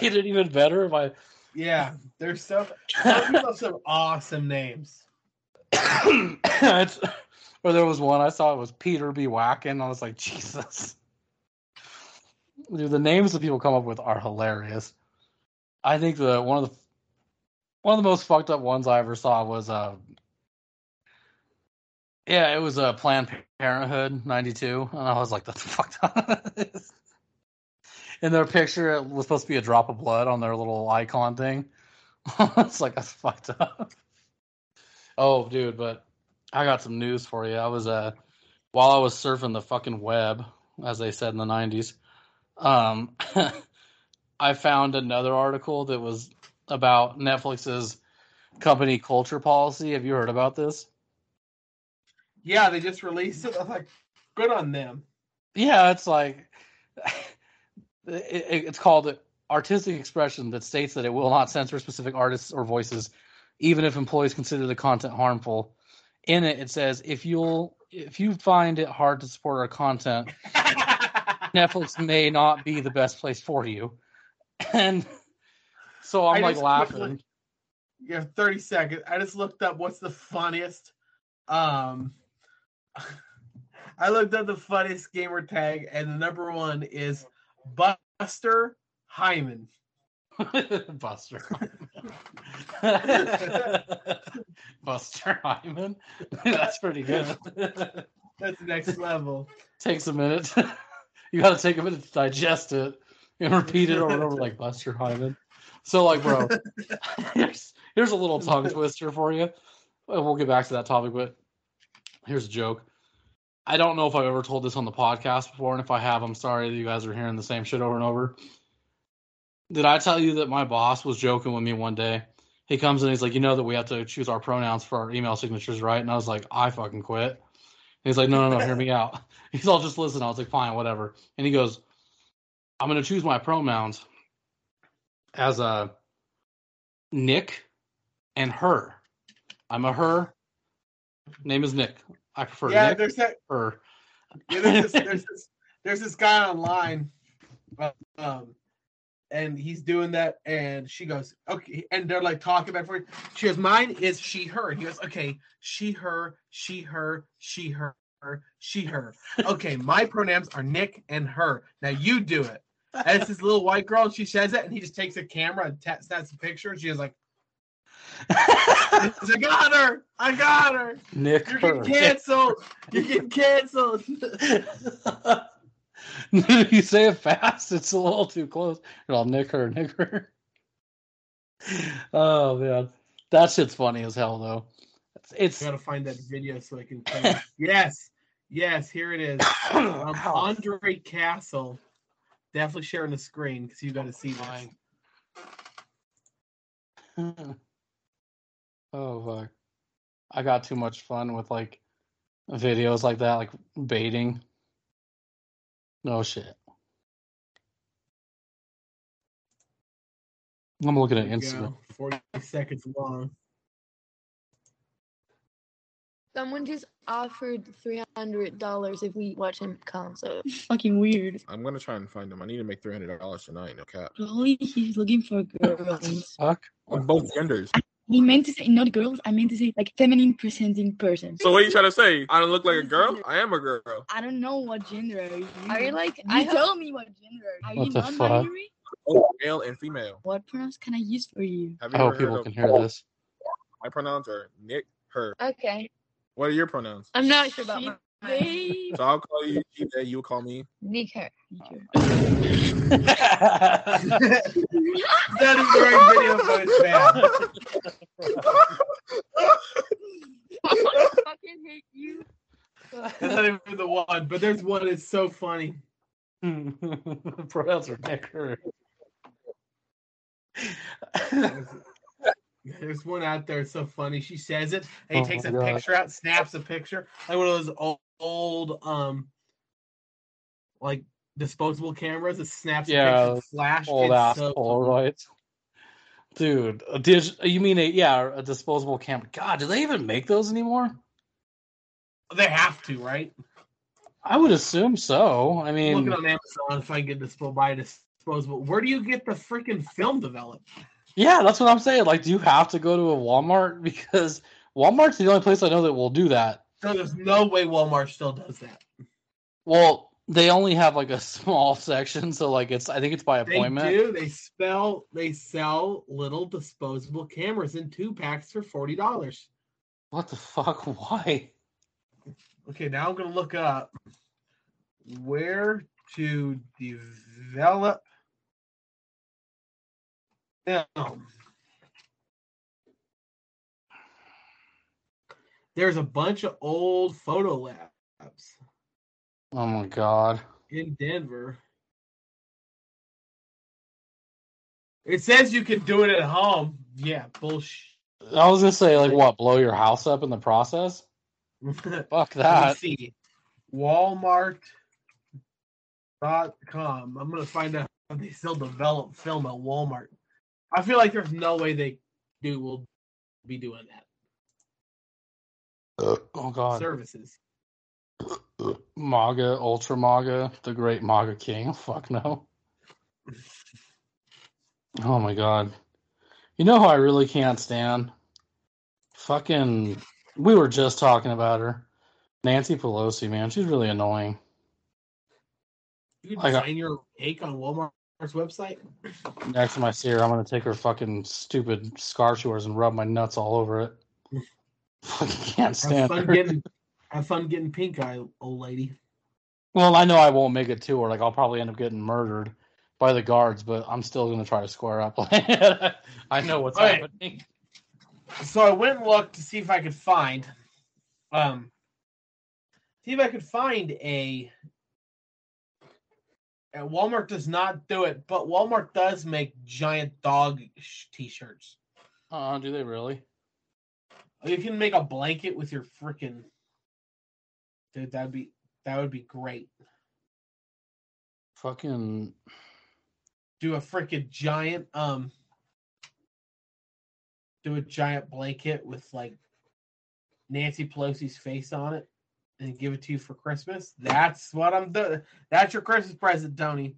made it even better if I. yeah, there's some some some awesome names. or there was one I saw. It was Peter B. Whacken. I was like, Jesus. Dude, the names that people come up with are hilarious. I think the one of the one of the most fucked up ones I ever saw was uh yeah, it was a uh, Planned Parenthood '92, and I was like, "That's fucked up." In their picture, it was supposed to be a drop of blood on their little icon thing. it's like that's fucked up. Oh, dude, but I got some news for you. I was uh while I was surfing the fucking web, as they said in the nineties, um I found another article that was about Netflix's company culture policy. Have you heard about this? Yeah, they just released it. I was like, good on them. Yeah, it's like it, it's called artistic expression that states that it will not censor specific artists or voices, even if employees consider the content harmful. In it, it says if you'll if you find it hard to support our content, Netflix may not be the best place for you. And so I'm I like laughing. quickly- Yeah, 30 seconds. I just looked up what's the funniest. Um, I looked up the funniest gamer tag, and the number one is Buster Hyman. Buster. Buster Hyman. That's pretty good. That's next level. Takes a minute. you got to take a minute to digest it and repeat it over and over like Buster Hyman. So, like, bro, here's here's a little tongue twister for you. Well, We'll get back to that topic, but here's a joke. I don't know if I've ever told this on the podcast before, and if I have, I'm sorry that you guys are hearing the same shit over and over. Did I tell you that my boss was joking with me one day? He comes in, he's like, you know that we have to choose our pronouns for our email signatures, right? And I was like, I fucking quit. He's like, no, no, no, hear me out. He's all just listen. I was like, fine, whatever. And he goes, I'm gonna choose my pronouns as a Nick and her. I'm a her. Name is Nick. I prefer yeah, Nick there's that. her. Yeah, there's this, there's this, there's this guy online, um, and he's doing that, and she goes, okay, and they're like talking back and forth. She goes, mine is she, her. He goes, okay, she, her, she, her, she, her, she, her. Okay, my pronouns are Nick and her. Now you do it. And it's this little white girl, and she says it, and he just takes a camera and ta- snaps a picture, and she is like, I got her, I got her. Nick You're getting canceled. You're getting canceled. you say it fast, it's a little too close. All Nick her, Nick her. Oh man, that shit's funny as hell though. It's, it's I gotta find that video so I can. Yes, yes, here it is. Um, Andre Castle. Definitely sharing the screen because you got to see mine. Oh fuck! I got too much fun with like videos like that, like baiting. No shit. I'm looking at Instagram. go. Forty seconds long. Someone just offered three hundred dollars if we watch him concert. Fucking weird. I'm gonna try and find him. I need to make three hundred dollars tonight. No cap. Probably he's looking for girls. Fuck. On both genders. he meant to say not girls. I meant to say like feminine presenting person. So what are you trying to say? I don't look like a girl. I am a girl. I don't know what gender are you. Are you like? You I hope- tell me what gender. Are What you the fuck? non-binary? Both male and female. What pronouns can I use for you? Have I you hope ever people of can hear this. my pronouns are Nick, her. Okay, What are your pronouns? I'm not sure about She, my they. So I'll call you she, they, you call me. Nick her. That is the right video, but it's bad. I fucking hate you. That's not even the one, but there's one that's so funny. The pronouns are Nick her. There's one out there It's so funny. She says it, and he Oh takes a God. picture out, snaps a picture, like one of those old, old um, like disposable cameras that snaps Yeah, a picture, flash. Old ass so Polaroids. Dude, a dig- you mean a yeah, a disposable camera? God, do they even make those anymore? They have to, right? I would assume so. I mean, looking on Amazon if I get disposable, buy a disposable. Where do you get the freaking film developed? Yeah, that's what I'm saying. Like, do you have to go to a Walmart because Walmart's the only place I know that will do that. So there's no way Walmart still does that. Well, they only have like a small section, so like it's I think it's by They appointment. do. They spell. They sell little disposable cameras in two packs for forty dollars. What the fuck? Why? Okay, now I'm gonna look up where to develop film. there's a bunch of old photo labs Oh my god. in Denver. It says you can do it at home. Yeah, bullshit. I was gonna say like what, blow your house up in the process? Fuck that. see. Walmart.com. I'm gonna find out if they still develop film at Walmart. I feel like there's no way they do will be doing that. Uh, oh god. Services. MAGA, Ultra MAGA, the great MAGA king. Fuck no. Oh my god. You know who I really can't stand? Fucking. We were just talking about her. Nancy Pelosi, man. She's really annoying. You can I got- find your cake on Walmart's website. Next time I see her, I'm gonna take her fucking stupid scarf she wears and rub my nuts all over it. Fucking can't Have stand fun her. getting have fun getting pink eye, old lady. Well, I know I won't make it to her. Like I'll probably end up getting murdered by the guards, but I'm still gonna try to square up. I know what's Right. happening. So I went and looked to see if I could find um see if I could find a and Walmart does not do it, but Walmart does make giant dog sh- t-shirts. Uh, do they really? You can make a blanket with your freaking dude. That'd be that would be great. Fucking Do a freaking giant um. Do a giant blanket with like Nancy Pelosi's face on it, and give it to you for Christmas. That's what I'm doing. That's your Christmas present, Tony.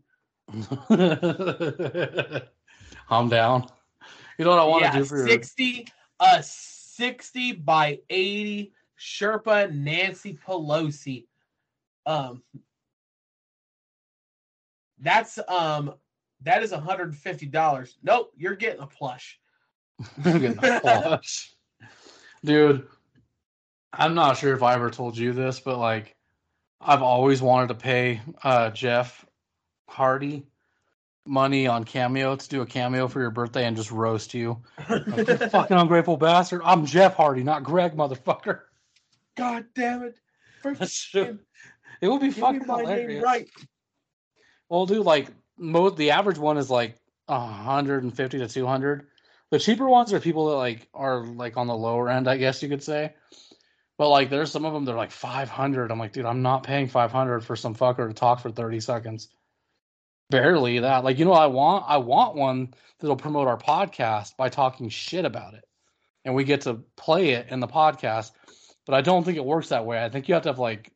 I'm down. You know what I want to yeah, do for your sixty a sixty by eighty Sherpa Nancy Pelosi. Um, that's um, that is hundred and fifty dollars. Nope, you're getting a plush. Getting a plush. Dude, I'm not sure if I ever told you this, but like I've always wanted to pay uh Jeff Hardy money on Cameo to do a cameo for your birthday and just roast you. Like, you fucking ungrateful bastard. I'm Jeff Hardy, not Greg, motherfucker. God damn it! It would be fucking my hilarious. name right. Well, dude, like most the average one is like 150 to 200. The cheaper ones are people that like are like on the lower end, I guess you could say. But like there's some of them that are like 500. I'm like, dude, I'm not paying 500 for some fucker to talk for 30 seconds. Barely that. Like, you know what I want? I want one that'll promote our podcast by talking shit about it. And we get to play it in the podcast. But I don't think it works that way. I think you have to have like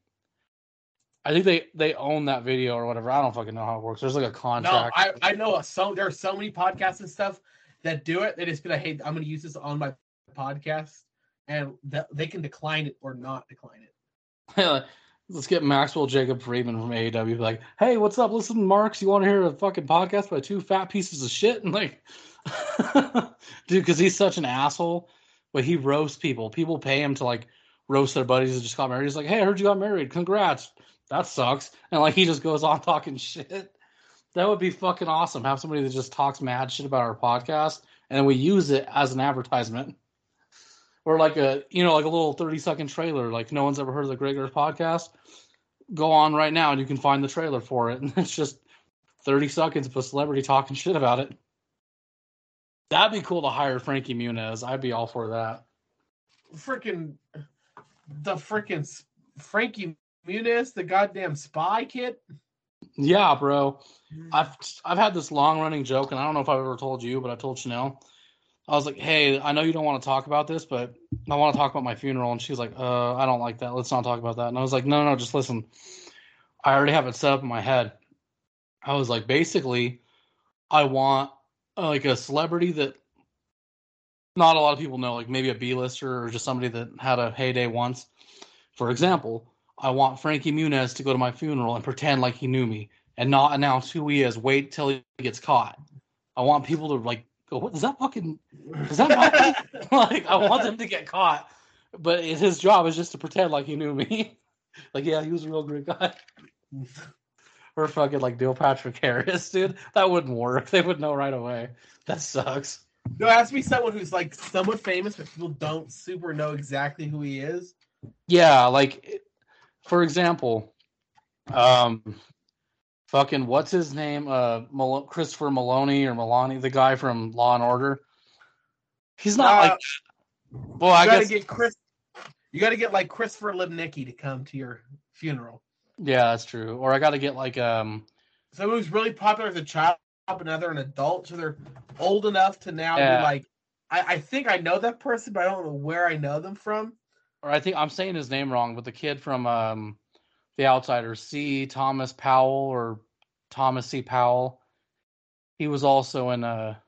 I think they they own that video or whatever. I don't fucking know how it works. There's like a contract. No. I I know so there are so many podcasts and stuff that do it. They just be like, hey, I'm going to use this on my podcast, and they can decline it or not decline it. Let's get Maxwell Jacob Friedman from AEW. Like, hey, what's up? Listen, Marks, you want to hear a fucking podcast by two fat pieces of shit? And like, dude, because he's such an asshole, but he roasts people. People pay him to like roast their buddies that just got married. He's like, hey, I heard you got married. Congrats. That sucks. And like, he just goes on talking shit. That would be fucking awesome. Have somebody that just talks mad shit about our podcast, and then we use it as an advertisement or like a you know like a little 30 second trailer like no one's ever heard of the Great Girls podcast go on right now and you can find the trailer for it. And it's just 30 seconds of a celebrity talking shit about it. That'd be cool to hire Frankie Muniz. I'd be all for that. Freaking the freaking Frankie Muniz, the goddamn spy kid. yeah bro. Mm. I've I've had this long running joke and I don't know if I've ever told you but I told Chanel I was like hey I know you don't want to talk about this but I want to talk about my funeral. And she's like uh I don't like that. Let's not talk about that. And I was like no no just listen. I already have it set up in my head. I was like basically I want uh, like a celebrity that not a lot of people know like maybe a B-lister or just somebody that had a heyday once. For example I want Frankie Muniz to go to my funeral and pretend like he knew me and not announce who he is wait till he gets caught. I want people to like go what is that fucking is that Mikey? like I want them to get caught, but his job is just to pretend like he knew me. like yeah, he was a real great guy. or fucking like Neil Patrick Harris, dude. That wouldn't work. They would know right away. That sucks. No, it has to be someone who's like somewhat famous, but people don't super know exactly who he is. Yeah, like for example, um, fucking what's his name? Uh, Mal- Christopher Maloney or Maloney, the guy from Law and Order. He's not Uh, like. Well, I gotta guess get Chris. You got to get like Christopher Lipnicki to come to your funeral. yeah, that's true. Or I got to get like um, Someone who's really popular as a child, but now they're an adult, so they're old enough to now Yeah. be like. I, I think I know that person, but I don't know where I know them from. or I think I'm saying his name wrong, but the kid from um, The Outsiders, C. Thomas Powell or Thomas C. Powell. He was also in a.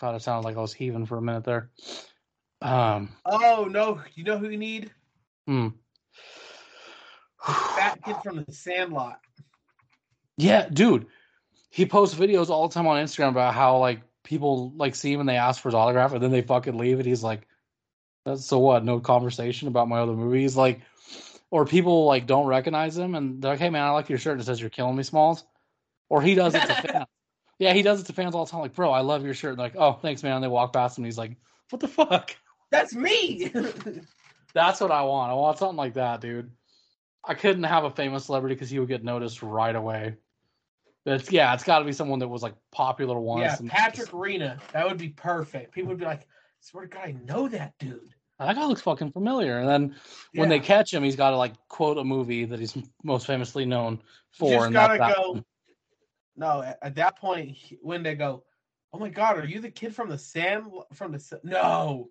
God, it sounded like I was heaving for a minute there. Um, Oh no! You know who you need? hmm. Fat kid from the Sandlot. Yeah, dude. He posts videos all the time on Instagram about how like people like see him and they ask for his autograph and then they fucking leave and he's like, That's so what? No conversation about my other movies, like or people like don't recognize him and they're like, Hey man, I like your shirt. It says you're killing me, Smalls. Or he does it to fans. Yeah, he does it to fans all the time, like, bro, I love your shirt. And like, oh, thanks, man. And they walk past him and he's like, What the fuck? That's me. That's what I want. I want something like that, dude. I couldn't have a famous celebrity because he would get noticed right away. But it's, yeah, it's got to be someone that was like popular once. yeah, Patrick Renna. That would be perfect. People would be like, "Swear to God, I know that dude." That guy looks fucking familiar. And then when they catch him, he's got to like quote a movie that he's most famously known for. You just gotta go. one. No, at, at that point, when they go, "Oh my God, are you the kid from the sand from the no,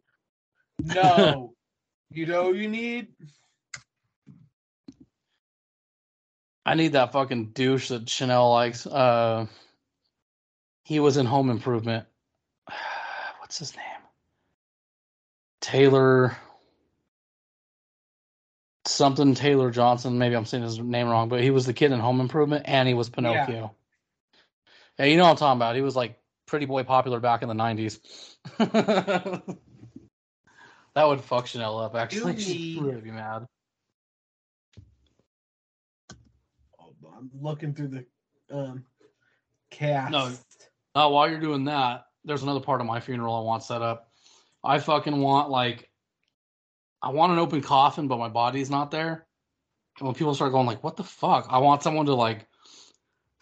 no, you know you need I need that fucking douche that Chanel likes. Uh, he was in Home Improvement. What's his name? Taylor. Something Taylor Johnson. Maybe I'm saying his name wrong, but he was the kid in Home Improvement, and he was Pinocchio. Yeah, you know what I'm talking about. He was like pretty boy popular back in the '90s. that would fuck Chanel up. Actually, she'd really be mad. Oh, I'm looking through the um cast. No. While you're doing that, there's another part of my funeral I want set up. I fucking want like, I want an open coffin, but my body's not there. And when people start going like, "What the fuck?" I want someone to like,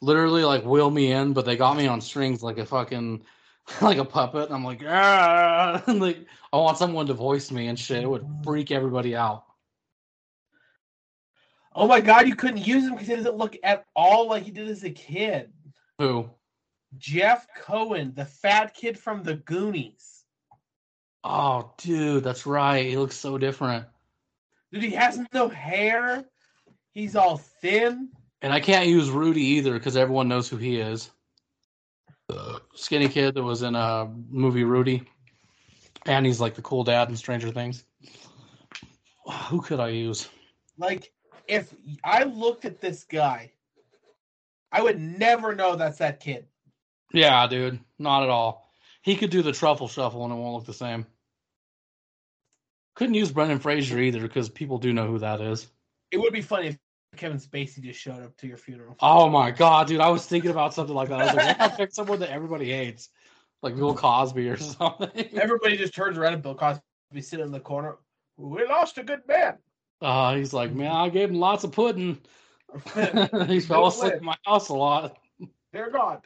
literally like wheel me in, but they got me on strings like a fucking, like a puppet. And I'm like, ah, and like I want someone to voice me and shit. It would freak everybody out. Oh my God, you couldn't use him because he doesn't look at all like he did as a kid. Who? Jeff Cohen, the fat kid from the Goonies. Oh, dude, that's right. He looks so different. Dude, he has no hair. He's all thin. And I can't use Rudy either because everyone knows who he is. The skinny kid that was in a movie Rudy. And he's like the cool dad in Stranger Things. Who could I use? Like, if I looked at this guy, I would never know that's that kid. Yeah, dude. Not at all. He could do the truffle shuffle and it won't look the same. Couldn't use Brendan Fraser either because people do know who that is. It would be funny if Kevin Spacey just showed up to your funeral. Oh my god, dude! I was thinking about something like that. I was like, "Why not pick someone that everybody hates, like Bill Cosby or something?" Everybody just turns around and Bill Cosby sitting in the corner. We lost a good man. Uh, he's like, man, I gave him lots of pudding. he fell asleep in my house a lot. Dear God.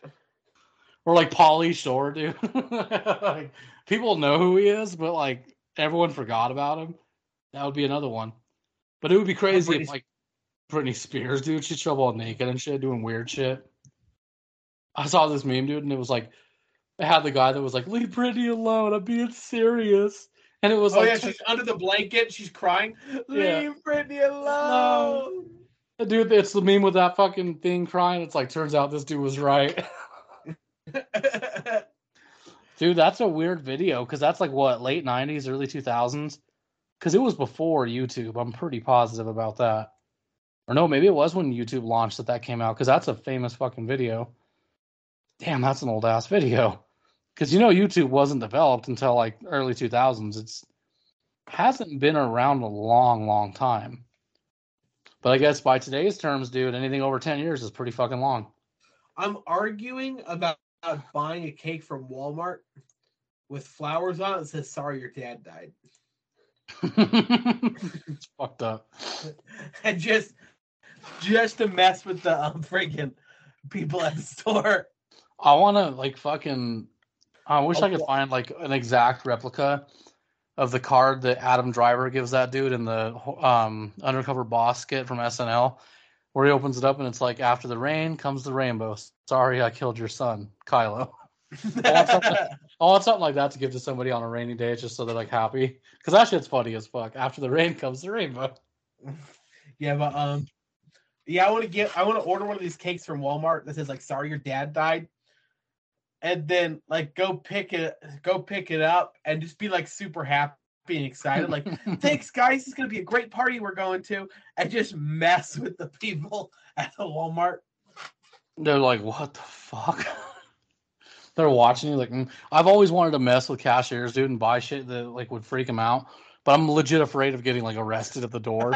Or like Pauly Shore, dude. like, people know who he is, but like everyone forgot about him. That would be another one. But it would be crazy if like Britney Spears, dude, she'd show up all naked and shit, doing weird shit. I saw this meme, dude, and it was like it had the guy that was like, "Leave Britney alone. I'm being serious." And it was Oh like, yeah, she's under the blanket. She's crying. Yeah. Leave Britney alone. dude, it's the meme with that fucking thing crying. It's like, turns out this dude was right. Dude, that's a weird video because that's like what late '90s, early 2000s. Because it was before YouTube. I'm pretty positive about that. Or no, maybe it was when YouTube launched that that came out. Because that's a famous fucking video. Damn, that's an old ass video. Because you know YouTube wasn't developed until like early 2000s. It's hasn't been around a long, long time. But I guess by today's terms, dude, anything over 10 years is pretty fucking long. I'm arguing about buying a cake from Walmart with flowers on it that says "Sorry, your dad died," it's fucked up. and just just to mess with the um, freaking people at the store. I want to like fucking. I wish I could find like an exact replica of the card that Adam Driver gives that dude in the um, undercover boss skit from SNL, where he opens it up and it's like, "After the rain comes the rainbow." Sorry, I killed your son, Kylo. want something- I want something like that to give to somebody on a rainy day, just so they're like happy. Because that shit's funny as fuck. After the rain comes the rainbow. yeah, but um, yeah, I want to get, I want to order one of these cakes from Walmart that says like "Sorry, your dad died," and then like go pick it, go pick it up, and just be like super happy and excited, like thanks guys, it's gonna be a great party we're going to, and just mess with the people at the Walmart. They're like, what the fuck? They're watching you like, mm. I've always wanted to mess with cashiers, dude, and buy shit that like would freak them out. But I'm legit afraid of getting like arrested at the door.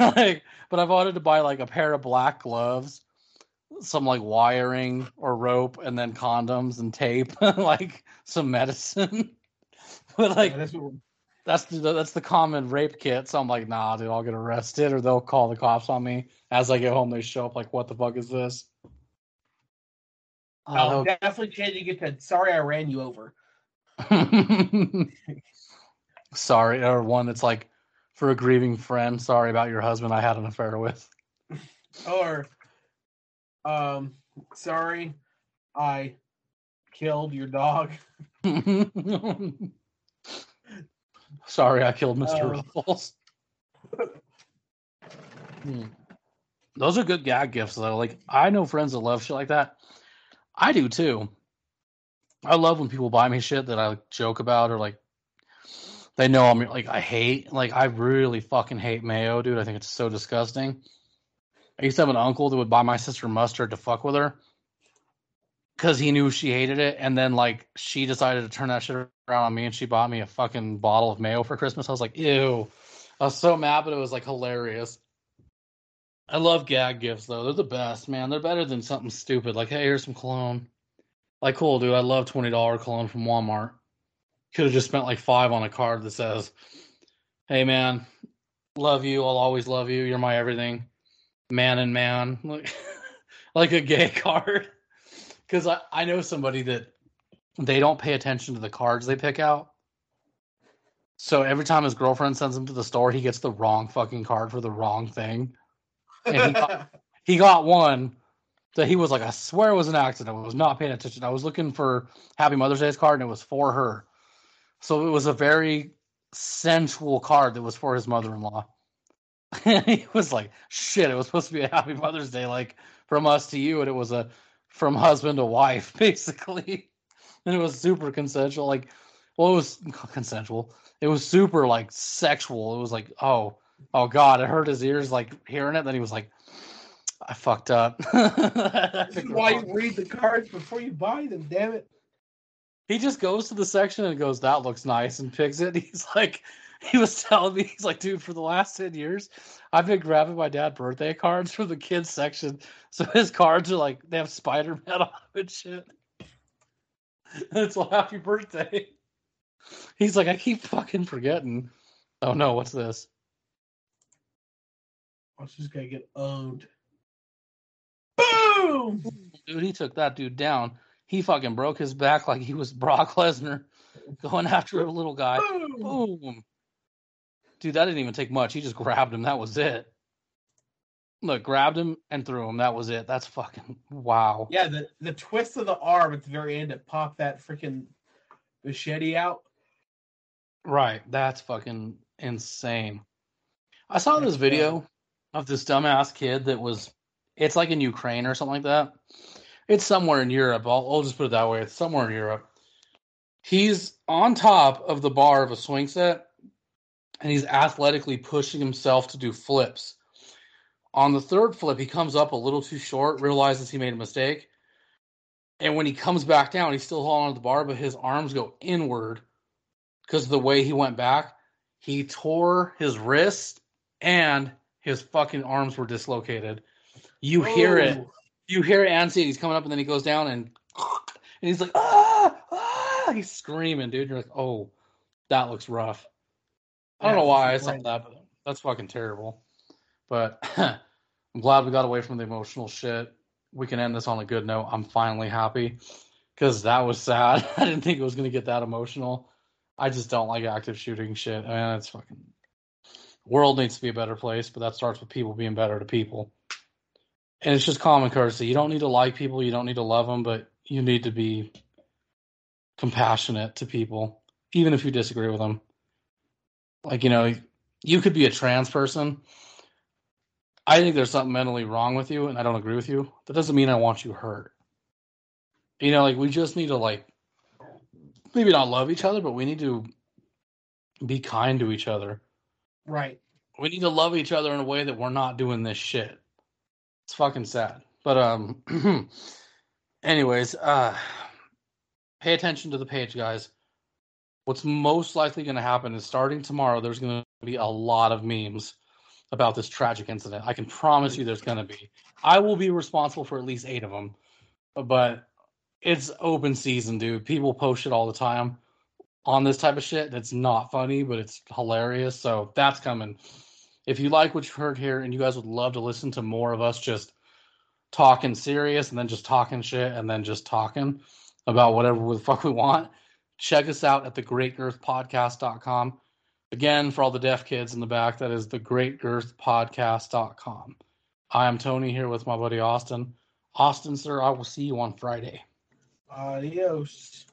like, but I've wanted to buy like a pair of black gloves, some like wiring or rope, and then condoms and tape, like some medicine. but like Yeah, that's what we're- that's the that's the common rape kit. So I'm like, nah, dude, I'll get arrested, or they'll call the cops on me. As I get home, they show up like, what the fuck is this? I'll Oh, definitely changing it to "Sorry, I ran you over." sorry, or one that's like for a grieving friend. Sorry about your husband I had an affair with. Or, um, sorry, I killed your dog. sorry, I killed Mr. Oh. Ruffles. Hmm. Those are good gag gifts though. Like I know friends that love shit like that. I do too. I love when people buy me shit that I like, joke about or like they know I'm like I hate. Like I really fucking hate mayo, dude. I think it's so disgusting. I used to have an uncle that would buy my sister mustard to fuck with her because he knew she hated it, and then like she decided to turn that shit on me, and she bought me a fucking bottle of mayo for Christmas. I was like, ew. I was so mad, but it was like hilarious. I love gag gifts though. They're the best, man. They're better than something stupid like, hey, here's some cologne. Like, cool, dude. I love twenty dollar cologne from Walmart. Could have just spent like five on a card that says, "Hey, man, love you. I'll always love you. You're my everything, man and man." Like, like a gay card. Because I I know somebody that they don't pay attention to the cards they pick out. So every time his girlfriend sends him to the store, he gets the wrong fucking card for the wrong thing. And he got, he got one that he was like, I swear it was an accident. I was not paying attention. I was looking for Happy Mother's Day's card and it was for her. So it was a very sensual card that was for his mother in law. And he was like, shit, it was supposed to be a Happy Mother's Day, like from us to you. And it was a from husband to wife, basically. And it was super consensual. Like, well, it was consensual. It was super like sexual. It was like, oh, oh God, it hurt his ears like hearing it. Then he was like, I fucked up. this is why you read the cards before you buy them. Damn it! he just goes to the section and goes, "That looks nice," and picks it. He's like, he was telling me, he's like, dude, for the last ten years, I've been grabbing my dad birthday cards from the kids section. So his cards are like they have Spider Man on them and shit. And it's a happy birthday. He's like, I keep fucking forgetting. Oh no, what's this? Watch this guy get owned. Boom! Dude, he took that dude down. He fucking broke his back like he was Brock Lesnar going after a little guy. Boom! Boom. Dude, that didn't even take much. He just grabbed him. That was it. Look, grabbed him and threw him. That was it. That's fucking wow. Yeah, the the twist of the arm at the very end to pop that freaking machete out. Right. That's fucking insane. I saw this video of this dumbass kid that was it's like in Ukraine or something like that. It's somewhere in Europe. I'll, I'll just put it that way. It's somewhere in Europe. He's on top of the bar of a swing set and he's athletically pushing himself to do flips. On the third flip, he comes up a little too short, realizes he made a mistake. And when he comes back down, he's still holding on to the bar, but his arms go inward because of the way he went back. He tore his wrist and his fucking arms were dislocated. You hear it. Oh, You hear it and see it. He's coming up and then he goes down and and he's like, ah, ah. he's screaming, dude. You're like, oh, that looks rough. I don't know why I saw that, but that's fucking terrible. But I'm glad we got away from the emotional shit. We can end this on a good note. I'm finally happy because that was sad. I didn't think it was gonna get that emotional. I just don't like active shooting shit. I mean, it's fucking world needs to be a better place, but that starts with people being better to people. And it's just common courtesy. You don't need to like people, you don't need to love them, but you need to be compassionate to people, even if you disagree with them. Like, you know, you could be a trans person. I think there's something mentally wrong with you, and I don't agree with you. That doesn't mean I want you hurt. You know, like we just need to like maybe not love each other, but we need to be kind to each other. Right. We need to love each other in a way that we're not doing this shit. It's fucking sad. But um anyways, uh pay attention to the page, guys. What's most likely going to happen is starting tomorrow there's going to be a lot of memes about this tragic incident. I can promise you there's going to be. I will be responsible for at least 8 of them. But it's open season, dude. People post it all the time on this type of shit. That's not funny, but it's hilarious. So that's coming. If you like what you heard here and you guys would love to listen to more of us just talking serious and then just talking shit and then just talking about whatever the fuck we want, check us out at thegreatgirthpodcast.com. Again, for all the deaf kids in the back, that is thegreatgirthpodcast.com. I am Tony here with my buddy Austin. Austin, sir, I will see you on Friday. Adios.